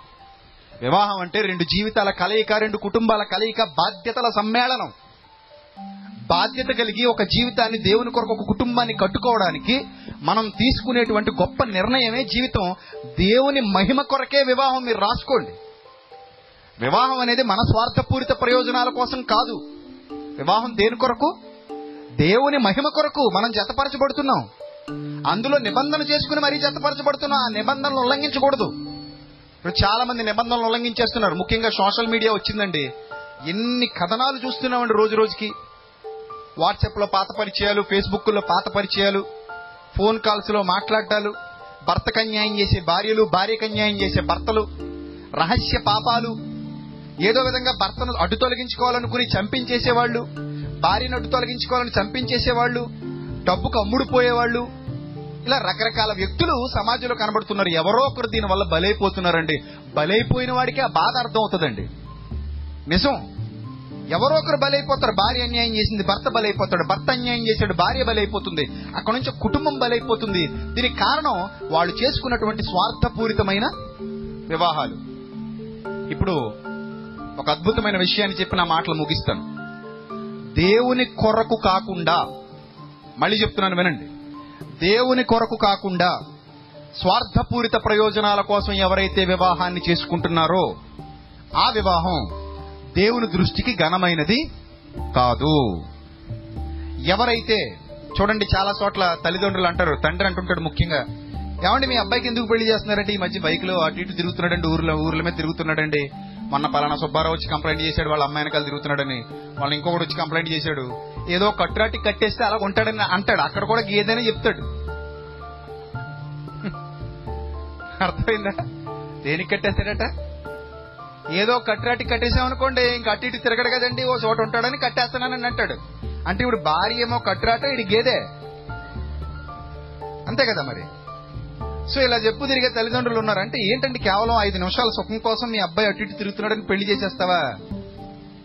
వివాహం అంటే రెండు జీవితాల కలయిక రెండు కుటుంబాల కలయిక బాధ్యతల సమ్మేళనం. బాధ్యత కలిగి ఒక జీవితాన్ని దేవుని కొరకు ఒక కుటుంబాన్ని కట్టుకోవడానికి మనం తీసుకునేటువంటి గొప్ప నిర్ణయమే జీవితం. దేవుని మహిమ కొరకే వివాహం మీరు రాసుకోండి. వివాహం అనేది మన స్వార్థపూరిత ప్రయోజనాల కోసం కాదు. వివాహం దేని కొరకు? దేవుని మహిమ కొరకు మనం జతపరచబడుతున్నాం. అందులో నిబంధన చేసుకుని మరీ జతపరచబడుతున్నాం. ఆ నిబంధనలు ఉల్లంఘించకూడదు. ఇప్పుడు చాలా మంది నిబంధనలు ఉల్లంఘించేస్తున్నారు. ముఖ్యంగా సోషల్ మీడియా వచ్చిందండి. ఎన్ని కథనాలు చూస్తున్నామండి రోజు రోజుకి. వాట్సాప్లో పాత పరిచయాలు ఫేస్బుక్లో పాత పరిచయాలు. ఫోన్ కాల్స్లో మాట్లాడటాలు భర్తకు అన్యాయం చేసే భార్యలు భార్యకు అన్యాయం చేసే భర్తలు రహస్య పాపాలు ఏదో విధంగా భర్తను అడ్డు తొలగించుకోవాలనుకుని చంపించేసేవాళ్ళు భార్యను అడ్డు తొలగించుకోవాలని చంపించేసేవాళ్ళు డబ్బుకు అమ్ముడు పోయేవాళ్ళు ఇలా రకరకాల వ్యక్తులు సమాజంలో కనబడుతున్నారు. ఎవరో ఒకరు దీని వల్ల బలైపోతున్నారండి. బలైపోయిన వాడికి ఆ బాధ అర్థం అవుతుందండి నిజం. ఎవరో ఒకరు బలైపోతారు భార్య అన్యాయం చేసింది భర్త బలైపోతాడు భర్త అన్యాయం చేశాడు భార్య బలైపోతుంది అక్కడ నుంచి కుటుంబం బలైపోతుంది. దీనికి కారణం వాళ్ళు చేసుకున్నటువంటి స్వార్థపూరితమైన వివాహాలు. ఇప్పుడు ఒక అద్భుతమైన విషయాన్ని చెప్పి నా మాటలు ముగిస్తాను. దేవుని కొరకు కాకుండా మళ్ళీ చెప్తున్నాను వినండి. దేవుని కొరకు కాకుండా స్వార్థపూరిత ప్రయోజనాల కోసం ఎవరైతే వివాహాన్ని చేసుకుంటున్నారో ఆ వివాహం దేవుని దృష్టికి ఘనమైనది కాదు. ఎవరైతే చూడండి చాలా చోట్ల తల్లిదండ్రులు అంటారు తండ్రి అంటుంటాడు ముఖ్యంగా ఏమండి మీ అబ్బాయికి ఎందుకు పెళ్ళి చేస్తున్నారంటే ఈ మధ్య బైక్లో అటు ఇటు తిరుగుతున్నాడండి ఊర్లో ఊర్ల మీద తిరుగుతున్నాడండి. మొన్న పలానా సుబ్బారావు వచ్చి కంప్లైంట్ చేశాడు వాళ్ళ అమ్మాయి కలిసి తిరుగుతున్నాడని. వాళ్ళు ఇంకొకటి వచ్చి కంప్లైంట్ చేశాడు. ఏదో కట్టురాటి కట్టేస్తే అలా ఉంటాడని అంటాడు. అక్కడ కూడా గేదెనే చెప్తాడు. అర్థమైందా? దేనికి కట్టేస్తాడట? ఏదో కట్టురాటి కట్టేసామనుకోండి ఇంక అటు ఇటు తిరగడు కదండి ఓ చోట ఉంటాడని కట్టేస్తున్నానని అంటాడు. అంటే ఇప్పుడు భార్య ఏమో కట్టురాట ఇది గేదే? అంతే కదా మరి? సో ఇలా చెప్పు తిరిగే తల్లిదండ్రులు ఉన్నారు. అంటే ఏంటండి కేవలం ఐదు నిమిషాల సుఖం కోసం మీ అబ్బాయి అటు ఇటు తిరుగుతున్నాడని పెళ్ళి చేసేస్తావా?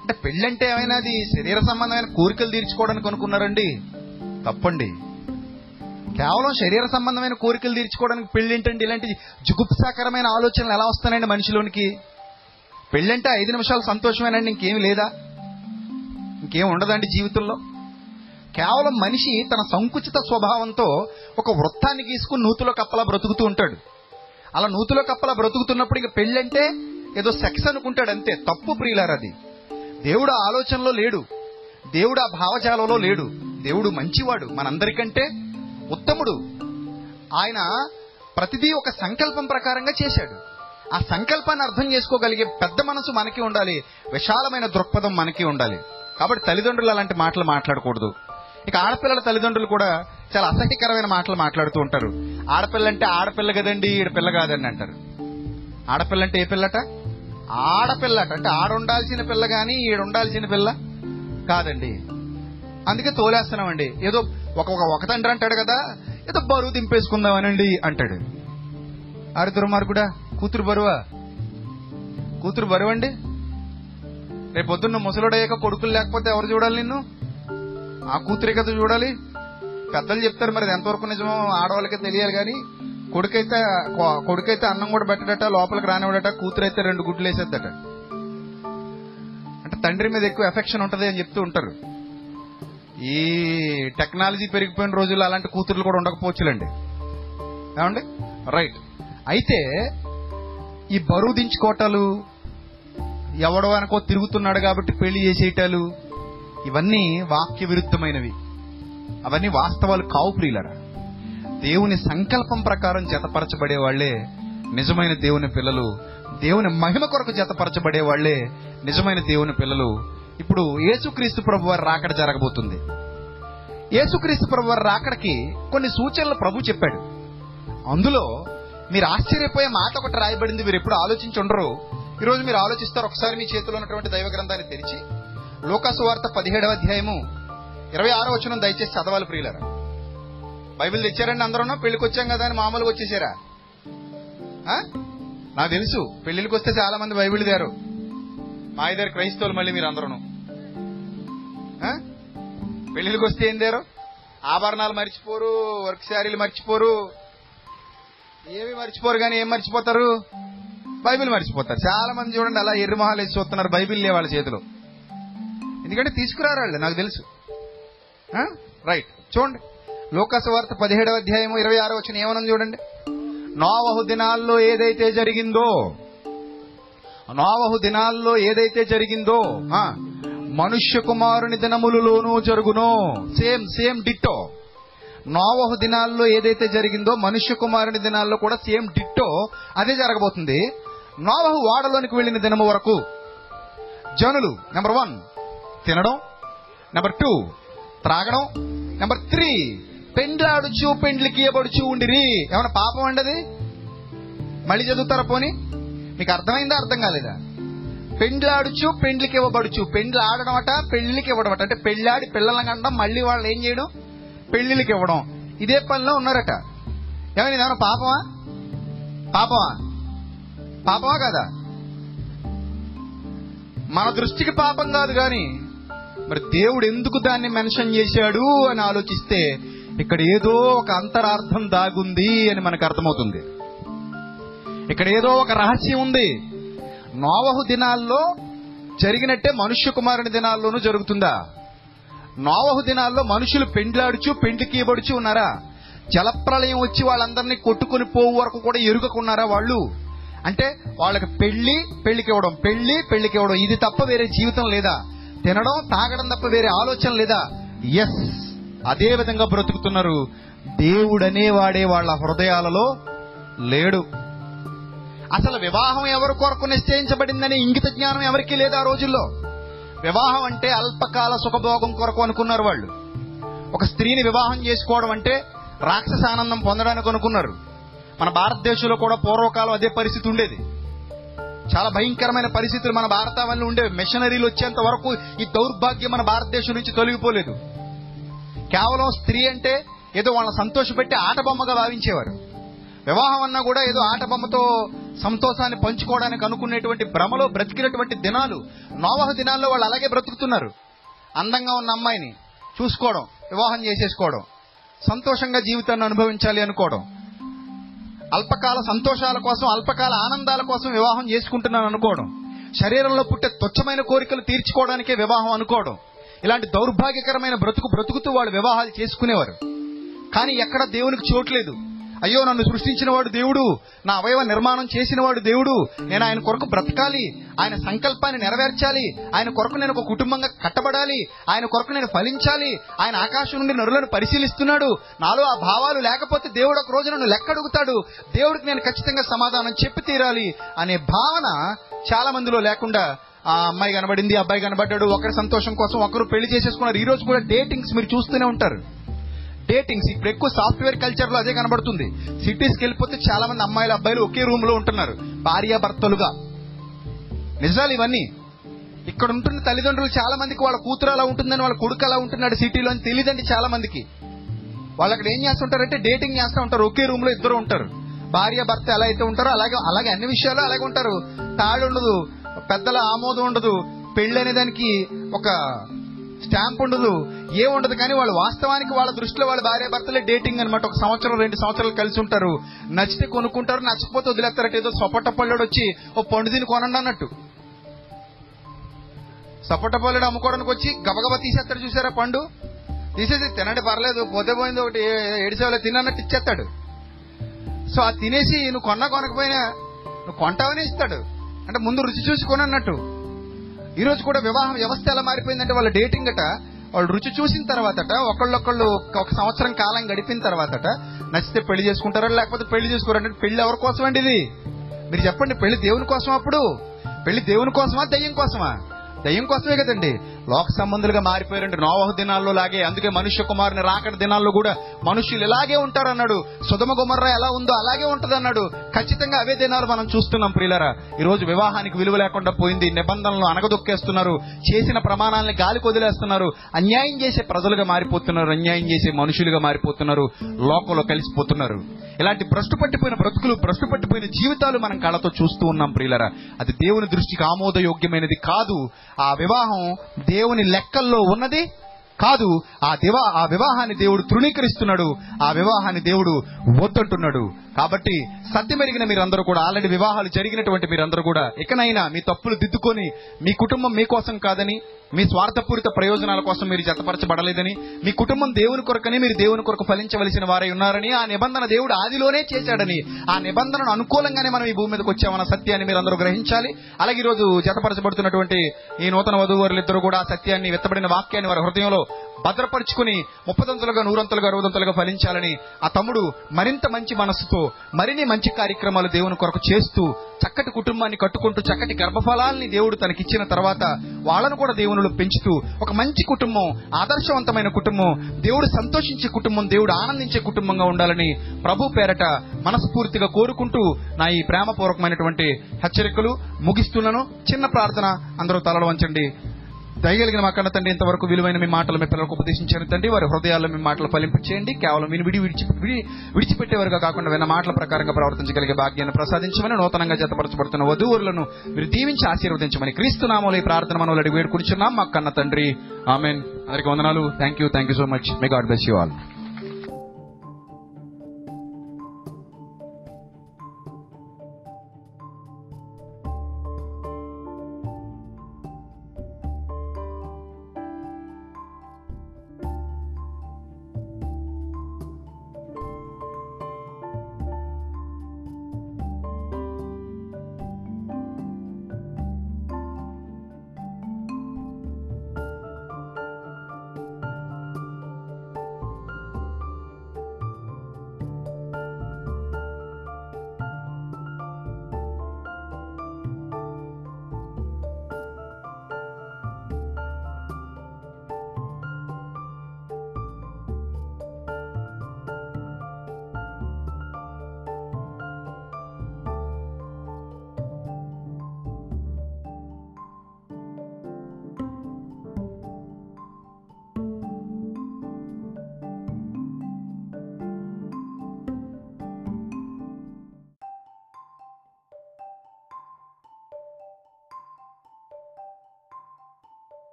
అంటే పెళ్ళి అంటే ఏమైనా అది శరీర సంబంధమైన కోరికలు తీర్చుకోవడానికి అనుకున్నారండి? తప్పండి. కేవలం శరీర సంబంధమైన కోరికలు తీర్చుకోవడానికి పెళ్ళి ఏంటండి ఇలాంటి జుగుప్సాకరమైన ఆలోచనలు ఎలా వస్తానండి మనిషిలోనికి? పెళ్ళంటే ఐదు నిమిషాలు సంతోషమేనండి ఇంకేం లేదా? ఇంకేం ఉండదండి జీవితంలో? కేవలం మనిషి తన సంకుచిత స్వభావంతో ఒక వృత్తాన్ని గీసుకుని నూతులో కప్పలా బ్రతుకుతూ ఉంటాడు. అలా నూతులో కప్పలా బ్రతుకుతున్నప్పుడు ఇంక పెళ్ళంటే ఏదో సెక్స్ అనుకుంటాడు అంతే. తప్పు ప్రియులారది అది. దేవుడు ఆలోచనలో లేడు. దేవుడు ఆ భావజాలంలో లేడు. దేవుడు మంచివాడు మనందరికంటే ఉత్తముడు. ఆయన ప్రతిదీ ఒక సంకల్పం ప్రకారంగా చేశాడు. ఆ సంకల్పాన్ని అర్థం చేసుకోగలిగే పెద్ద మనసు మనకి ఉండాలి. విశాలమైన దృక్పథం మనకి ఉండాలి. కాబట్టి తల్లిదండ్రులు అలాంటి మాటలు మాట్లాడకూడదు. ఇక ఆడపిల్లల తల్లిదండ్రులు కూడా చాలా అసహ్యకరమైన మాటలు మాట్లాడుతూ ఉంటారు. ఆడపిల్ల అంటే ఆడపిల్ల కదండి ఈడ పిల్ల కాదండి అంటారు. ఆడపిల్ల అంటే ఏ పిల్లట? ఆడపిల్లట. అంటే ఆడుండాల్సిన పిల్ల గాని ఈడుండాల్సిన పిల్ల కాదండి. అందుకే తోలేస్తున్నామండి. ఏదో ఒక ఒక ఒక తండ్రి అంటాడు కదా ఏదో బరువు దింపేసుకుందామనండి అంటాడు. ఆరు దుర్మార్గుడా కూతురు బరువా? కూతురు బరువండి? అండి రేపు పొద్దున్న ముసలుడయ్యాక కొడుకులు లేకపోతే ఎవరు చూడాలి నిన్ను? ఆ కూతురే కదా చూడాలి. పెద్దలు చెప్తారు మరి ఎంతవరకు నిజమో ఆడవాళ్ళకే తెలియాలి కానీ కొడుకైతే కొ- కొడుకైతే అన్నం కూడా పెట్టడట లోపలికి రానివాడట కూతురైతే రెండు గుడ్లు వేసేద్దట. అంటే తండ్రి మీద ఎక్కువ ఎఫెక్షన్ ఉంటది అని చెప్తూ ఉంటారు. ఈ టెక్నాలజీ పెరిగిపోయిన రోజుల్లో అలాంటి కూతుర్లు కూడా ఉండకపోవచ్చులండి. ఏమండి? రైట్. అయితే ఈ బరువు దించుకోవటాలు ఎవడో అనుకో తిరుగుతున్నాడు కాబట్టి పెళ్ళి చేసేయటాలు ఇవన్నీ వాక్య విరుద్ధమైనవి అవన్నీ వాస్తవాలు కావు ప్రియులరా. దేవుని సంకల్పం ప్రకారం జతపరచబడే వాళ్ళే నిజమైన దేవుని పిల్లలు. దేవుని మహిమ కొరకు జతపరచబడే వాళ్ళే నిజమైన దేవుని పిల్లలు. ఇప్పుడు యేసుక్రీస్తు ప్రభు వారి రాకడ జరగబోతుంది. యేసుక్రీస్తు ప్రభు వారి రాకడకి కొన్ని సూచనలు ప్రభు చెప్పాడు. అందులో మీరు ఆశ్చర్యపోయే మాట ఒకటి రాయబడింది. మీరు ఎప్పుడు ఆలోచించి ఉండరు. ఈరోజు మీరు ఆలోచిస్తారు ఒకసారి మీ చేతిలో ఉన్నటువంటి దైవ గ్రంథాన్ని తెరిచి లోకాసు వార్త పదిహేడవ అధ్యాయము ఇరవై ఆరో వచనం దయచేసి చదవాలి ప్రియులరా. బైబిల్ తెచ్చారండి అందరూ పెళ్ళికి వచ్చాం కదా అని మామూలుగా వచ్చేసారా? నాకు తెలుసు. పెళ్ళికి వస్తే చాలా మంది బైబిల్ దారు మా ఇద్దరు క్రైస్తవులు మళ్ళీ మీరు అందరూ పెళ్ళికి వస్తే ఏం దారు ఆభరణాలు మర్చిపోరు వర్క్ శారీలు మర్చిపోరు ఏమి మర్చిపోరు కానీ ఏం మర్చిపోతారు? బైబిల్ మర్చిపోతారు. చాలా మంది చూడండి అలా ఎర్రి మొహాలు వేసి చూస్తున్నారు బైబిల్ లే వాళ్ళ చేతిలో. ఎందుకంటే తీసుకురారు వాళ్ళు నాకు తెలుసు. రైట్ చూడండి. లోకస్ వార్త పదిహేడవ అధ్యాయము ఇరవై ఆరో వచ్చిన ఏమనుంది చూడండి? నోవహు దినాల్లో ఏదైతే జరిగిందో నోవహు దినాల్లో ఏదైతే జరిగిందో మనుష్య కుమారుని దినములలోనూ జరుగునో. సేమ్ సేమ్ డిట్టో నోవహు దినాల్లో ఏదైతే జరిగిందో మనుష్య కుమారుని దినాల్లో కూడా సేమ్ డిట్టో అదే జరగబోతుంది. నోవహు వాడలోనికి వెళ్ళిన దినము వరకు జనులు నెంబర్ వన్ తినడం నెంబర్ టూ త్రాగడం నెంబర్ త్రీ పెండ్లాడుచు పెండ్లికి ఇవ్వబడుచు ఉండిరి. ఏమైనా పాపం అండి అది? మళ్ళీ చదువుతారా పోని? మీకు అర్థమైందా అర్థం కాలేదా? పెండ్లాడుచు పెండ్లికి ఇవ్వబడుచు. పెండ్లు ఆడడం అట పెళ్ళికి ఇవ్వడం అట అంటే పెళ్ళాడి పిల్లలను కండం మళ్ళీ వాళ్ళు ఏం చేయడం? పెళ్ళిళ్ళకి ఇవ్వడం. ఇదే పనిలో ఉన్నారట. ఏమైనా ఇదేమన్నా పాపమా? పాపమా? పాపమా కదా? మన దృష్టికి పాపం కాదు కానీ మరి దేవుడు ఎందుకు దాన్ని మెన్షన్ చేశాడు అని ఆలోచిస్తే ఇక్కడ ఏదో ఒక అంతరార్థం దాగుంది అని మనకు అర్థమవుతుంది. ఇక్కడ ఏదో ఒక రహస్యం ఉంది. నోవహు దినాల్లో జరిగినట్టే మనుష్య కుమారుని దినాల్లోనూ జరుగుతుందా? నోవహు దినాల్లో మనుషులు పెండ్లాడుచు పెండ్లికి ఇవ్వడుచు ఉన్నారా? జలప్రలయం వచ్చి వాళ్ళందరినీ కొట్టుకుని పోవు వరకు కూడా ఎరుగకున్నారా వాళ్ళు? అంటే వాళ్ళకి పెళ్ళి పెళ్ళికి ఇవ్వడం పెళ్ళి పెళ్ళికి ఇవ్వడం ఇది తప్ప వేరే జీవితం లేదా? తినడం తాగడం తప్ప వేరే ఆలోచన లేదా? ఎస్ అదే విధంగా బ్రతుకుతున్నారు. దేవుడనేవాడే వాళ్ళ హృదయాలలో లేడు. అసలు వివాహం ఎవరి కొరకు నిశ్చయించబడిందనే ఇంగిత జ్ఞానం ఎవరికీ లేదు ఆ రోజుల్లో? వివాహం అంటే అల్పకాల సుఖభోగం కొరకు అనుకున్నారు వాళ్ళు. ఒక స్త్రీని వివాహం చేసుకోవడం అంటే రాక్షస ఆనందం పొందడానికి అనుకున్నారు. మన భారతదేశంలో కూడా పూర్వకాలం అదే పరిస్థితి ఉండేది. చాలా భయంకరమైన పరిస్థితులు మన భారతావనిలో ఉండేవి. మిషనరీలు వచ్చేంత వరకు ఈ దౌర్భాగ్యం మన భారతదేశం నుంచి తొలగిపోలేదు. కేవలం స్త్రీ అంటే ఏదో వాళ్ళని సంతోషపెట్టి ఆటబొమ్మగా భావించేవారు. వివాహం అన్నా కూడా ఏదో ఆటబొమ్మతో సంతోషాన్ని పంచుకోవడానికి అనుకునేటువంటి భ్రమలో బ్రతికినటువంటి దినాలు నోవహ దినాల్లో వాళ్ళు అలాగే బ్రతుకుతున్నారు. అందంగా ఉన్న అమ్మాయిని చూసుకోవడం వివాహం చేసేసుకోవడం సంతోషంగా జీవితాన్ని అనుభవించాలి అనుకోవడం అల్పకాల సంతోషాల కోసం అల్పకాల ఆనందాల కోసం వివాహం చేసుకుంటున్నాను అనుకోవడం శరీరంలో పుట్టే తుచ్చమైన కోరికలు తీర్చుకోవడానికే వివాహం అనుకోవడం ఇలాంటి దౌర్భాగ్యకరమైన బ్రతుకు బ్రతుకుతూ వాళ్ళు వివాహాలు చేసుకునేవారు. కానీ ఎక్కడ దేవునికి చోట్లేదు అయ్యో నన్ను సృష్టించిన వాడు దేవుడు. నా అవయవ నిర్మాణం చేసిన వాడు దేవుడు. నేను ఆయన కొరకు బ్రతకాలి. ఆయన సంకల్పాన్ని నెరవేర్చాలి. ఆయన కొరకు నేను ఒక కుటుంబంగా కట్టబడాలి. ఆయన కొరకు నేను ఫలించాలి. ఆయన ఆకాశం నుండి నరులను పరిశీలిస్తున్నాడు. నాలో ఆ భావాలు లేకపోతే దేవుడు ఒక రోజు నన్ను లెక్కడుగుతాడు. దేవుడికి నేను ఖచ్చితంగా సమాధానం చెప్పి తీరాలి అనే భావన చాలా మందిలో లేకుండా ఆ అమ్మాయి కనబడింది అబ్బాయి కనబడ్డాడు. ఒకరి సంతోషం కోసం ఒకరు పెళ్ళి చేసేసుకున్నారు. ఈ రోజు కూడా డేటింగ్స్ మీరు చూస్తూనే ఉంటారు. డేటింగ్స్ ఇప్పుడు ఎక్కువ సాఫ్ట్వేర్ కల్చర్లో అదే కనబడుతుంది. సిటీస్కి వెళ్ళిపోతే చాలా మంది అమ్మాయిలు అబ్బాయిలు ఒకే రూమ్లో ఉంటున్నారు భార్యాభర్తలుగా నిజాలు ఇవన్నీ. ఇక్కడ ఉంటున్న తల్లిదండ్రులు చాలా మందికి వాళ్ళ కూతురు అలా ఉంటుందని వాళ్ళ కొడుకు అలా ఉంటున్నాడు సిటీలో అని తెలియదండి చాలా మందికి వాళ్ళు అక్కడ ఏం చేస్తుంటారంటే డేటింగ్ చేస్తూ ఉంటారు. ఒకే రూమ్లో ఇద్దరు ఉంటారు. భార్య భర్త ఎలా అయితే ఉంటారో అలాగే అలాగే అన్ని విషయాలు అలాగే ఉంటారు. తాళి ఉండదు. పెద్దల ఆమోదం ఉండదు. పెళ్ళి అనే దానికి ఒక స్టాంప్ ఉండదు. ఏ ఉండదు కానీ వాళ్ళు వాస్తవానికి వాళ్ళ దృష్టిలో వాళ్ళ భార్య భర్తలే డేటింగ్ అనమాట ఒక సంవత్సరం రెండు సంవత్సరాలు కలిసి ఉంటారు. నచ్చితే కొనుక్కుంటారు నచ్చకపోతే వదిలేస్తారట. ఏదో సపోట పళ్ళోడు వచ్చి ఓ పండు దీన్ని కొనండి అన్నట్టు. సపోట పళ్ళోడు అమ్ముకోవడానికి వచ్చి గబగబా తీసేస్తాడు చూసారా పండు? తీసేసి తినండి పర్లేదు. పోతే పోయింది ఒకటి ఏడిసేవాళ్ళు తిన్నట్టు ఇచ్చేస్తాడు. సో అది తినేసి నువ్వు కొన్నా కొనకపోయినా నువ్వు కొంటావని ఇస్తాడు. అంటే ముందు రుచి చూసి కొనన్నట్టు. ఈ రోజు కూడా వివాహం వ్యవస్థ ఎలా మారిపోయిందంటే వాళ్ళ డేటింగ్ అట వాళ్ళు రుచి చూసిన తర్వాతట ఒకళ్ళొకళ్ళు ఒక సంవత్సరం కాలం గడిపిన తర్వాతట నచ్చితే పెళ్ళి చేసుకుంటారా లేకపోతే పెళ్ళి చేసుకోరంటే పెళ్ళి ఎవరి కోసం అండి ఇది? మీరు చెప్పండి పెళ్ళి దేవుని కోసం అప్పుడు? పెళ్ళి దేవుని కోసమా దయ్యం కోసమా? దయ్యం కోసమే కదండి. లోక సంబంధులుగా మారిపోయారండి. నోవహ దినాల్లో లాగే అందుకే మనుష్య కుమారుని రాకడ దినాల్లో కూడా మనుషులు ఇలాగే ఉంటారన్నాడు. సుధమ గుమర్ర ఎలా ఉందో అలాగే ఉంటది అన్నాడు ఖచ్చితంగా అవే దినాలు మనం చూస్తున్నాం ప్రియులరా. ఈ రోజు వివాహానికి విలువ లేకుండా పోయింది. నిబంధనలు అనగదొక్కేస్తున్నారు. చేసిన ప్రమాణాలని గాలి వదిలేస్తున్నారు. అన్యాయం చేసే ప్రజలుగా మారిపోతున్నారు. అన్యాయం చేసే మనుషులుగా మారిపోతున్నారు. లోకంలో కలిసిపోతున్నారు. ఇలాంటి భ్రష్టు పట్టిపోయిన బ్రతుకులు భ్రష్టు పట్టిపోయిన జీవితాలు మనం కళ్ళతో చూస్తూ ఉన్నాం ప్రియులరా. అది దేవుని దృష్టికి ఆమోదయోగ్యమైనది కాదు. ఆ వివాహం దేవుని లెక్కల్లో ఉన్నది? కాదు ఆ దివా ఆ వివాహాన్ని దేవుడు తృణీకరిస్తున్నాడు. ఆ వివాహాన్ని దేవుడు వద్దంటున్నాడు. కాబట్టి సత్యమెరిగిన మీరందరూ కూడా ఆల్రెడీ వివాహాలు జరిగినటువంటి మీరందరూ కూడా ఇకనైనా మీ తప్పులు దిద్దుకొని మీ కుటుంబం మీకోసం కాదని మీ స్వార్థపూరిత ప్రయోజనాల కోసం మీరు జతపరచబడలేదని మీ కుటుంబం దేవుని కొరకని మీరు దేవుని కొరకు ఫలించవలసిన వారై ఉన్నారని ఆ నిబంధన దేవుడు ఆదిలోనే చేశాడని ఆ నిబంధనను అనుకూలంగానే మనం ఈ భూమి మీదకి వచ్చామన్న సత్యాన్ని మీరు అందరూ గ్రహించాలి. అలాగే ఈ రోజు జతపరచబడుతున్నటువంటి ఈ నూతన వధూవరులిద్దరూ కూడా ఆ సత్యాన్ని వెత్తబడిన వాక్యాన్ని వారి హృదయంలో భద్రపరుచుకుని ముప్పదంతులుగా నూరంతులుగా అరవదంతులుగా ఫలించాలని ఆ తమ్ముడు మరింత మంచి మనస్సుతో మరిన్ని మంచి కార్యక్రమాలు దేవుని కొరకు చేస్తూ చక్కటి కుటుంబాన్ని కట్టుకుంటూ చక్కటి గర్భఫలాల్ని దేవుడు తనకిచ్చిన తర్వాత వాళ్ళను కూడా దేవునిలో పెంచుతూ ఒక మంచి కుటుంబం ఆదర్శవంతమైన కుటుంబం దేవుడు సంతోషించే కుటుంబం దేవుడు ఆనందించే కుటుంబంగా ఉండాలని ప్రభు పేరట మనస్ఫూర్తిగా కోరుకుంటూ నా ఈ ప్రేమపూర్వకమైనటువంటి హెచ్చరికలు ముగిస్తున్నాను. చిన్న ప్రార్థన అందరూ తలలు వంచండి. దయగలిగిన మా కన్న తండ్రి ఇంతవరకు విలువైన మీ మాటలు మీ పిల్లలకు ఉపదేశించారు తండ్రి. వారి హృదయాల్లో మీ మాటలు ఫలింపచేయండి కేవలం విని విడి విడిచి విడి విడిచిపెట్టేవారుగా కాకుండా విన్న మాటల ప్రకారంగా ప్రవర్తించగలిగే భాగ్యాన్ని ప్రసాదించమని నూతనంగా జతపరచబడుతున్న వధువులను మీరు దీవించి ఆశీర్వదించమని క్రీస్తునామలో ఈ ప్రార్థన మనలో అడిగి వేడుకుంటున్నాం మా కన్న తండ్రి. ఆమెన్. అందరికి వందనాలు. Thank you thank you so much may God bless you all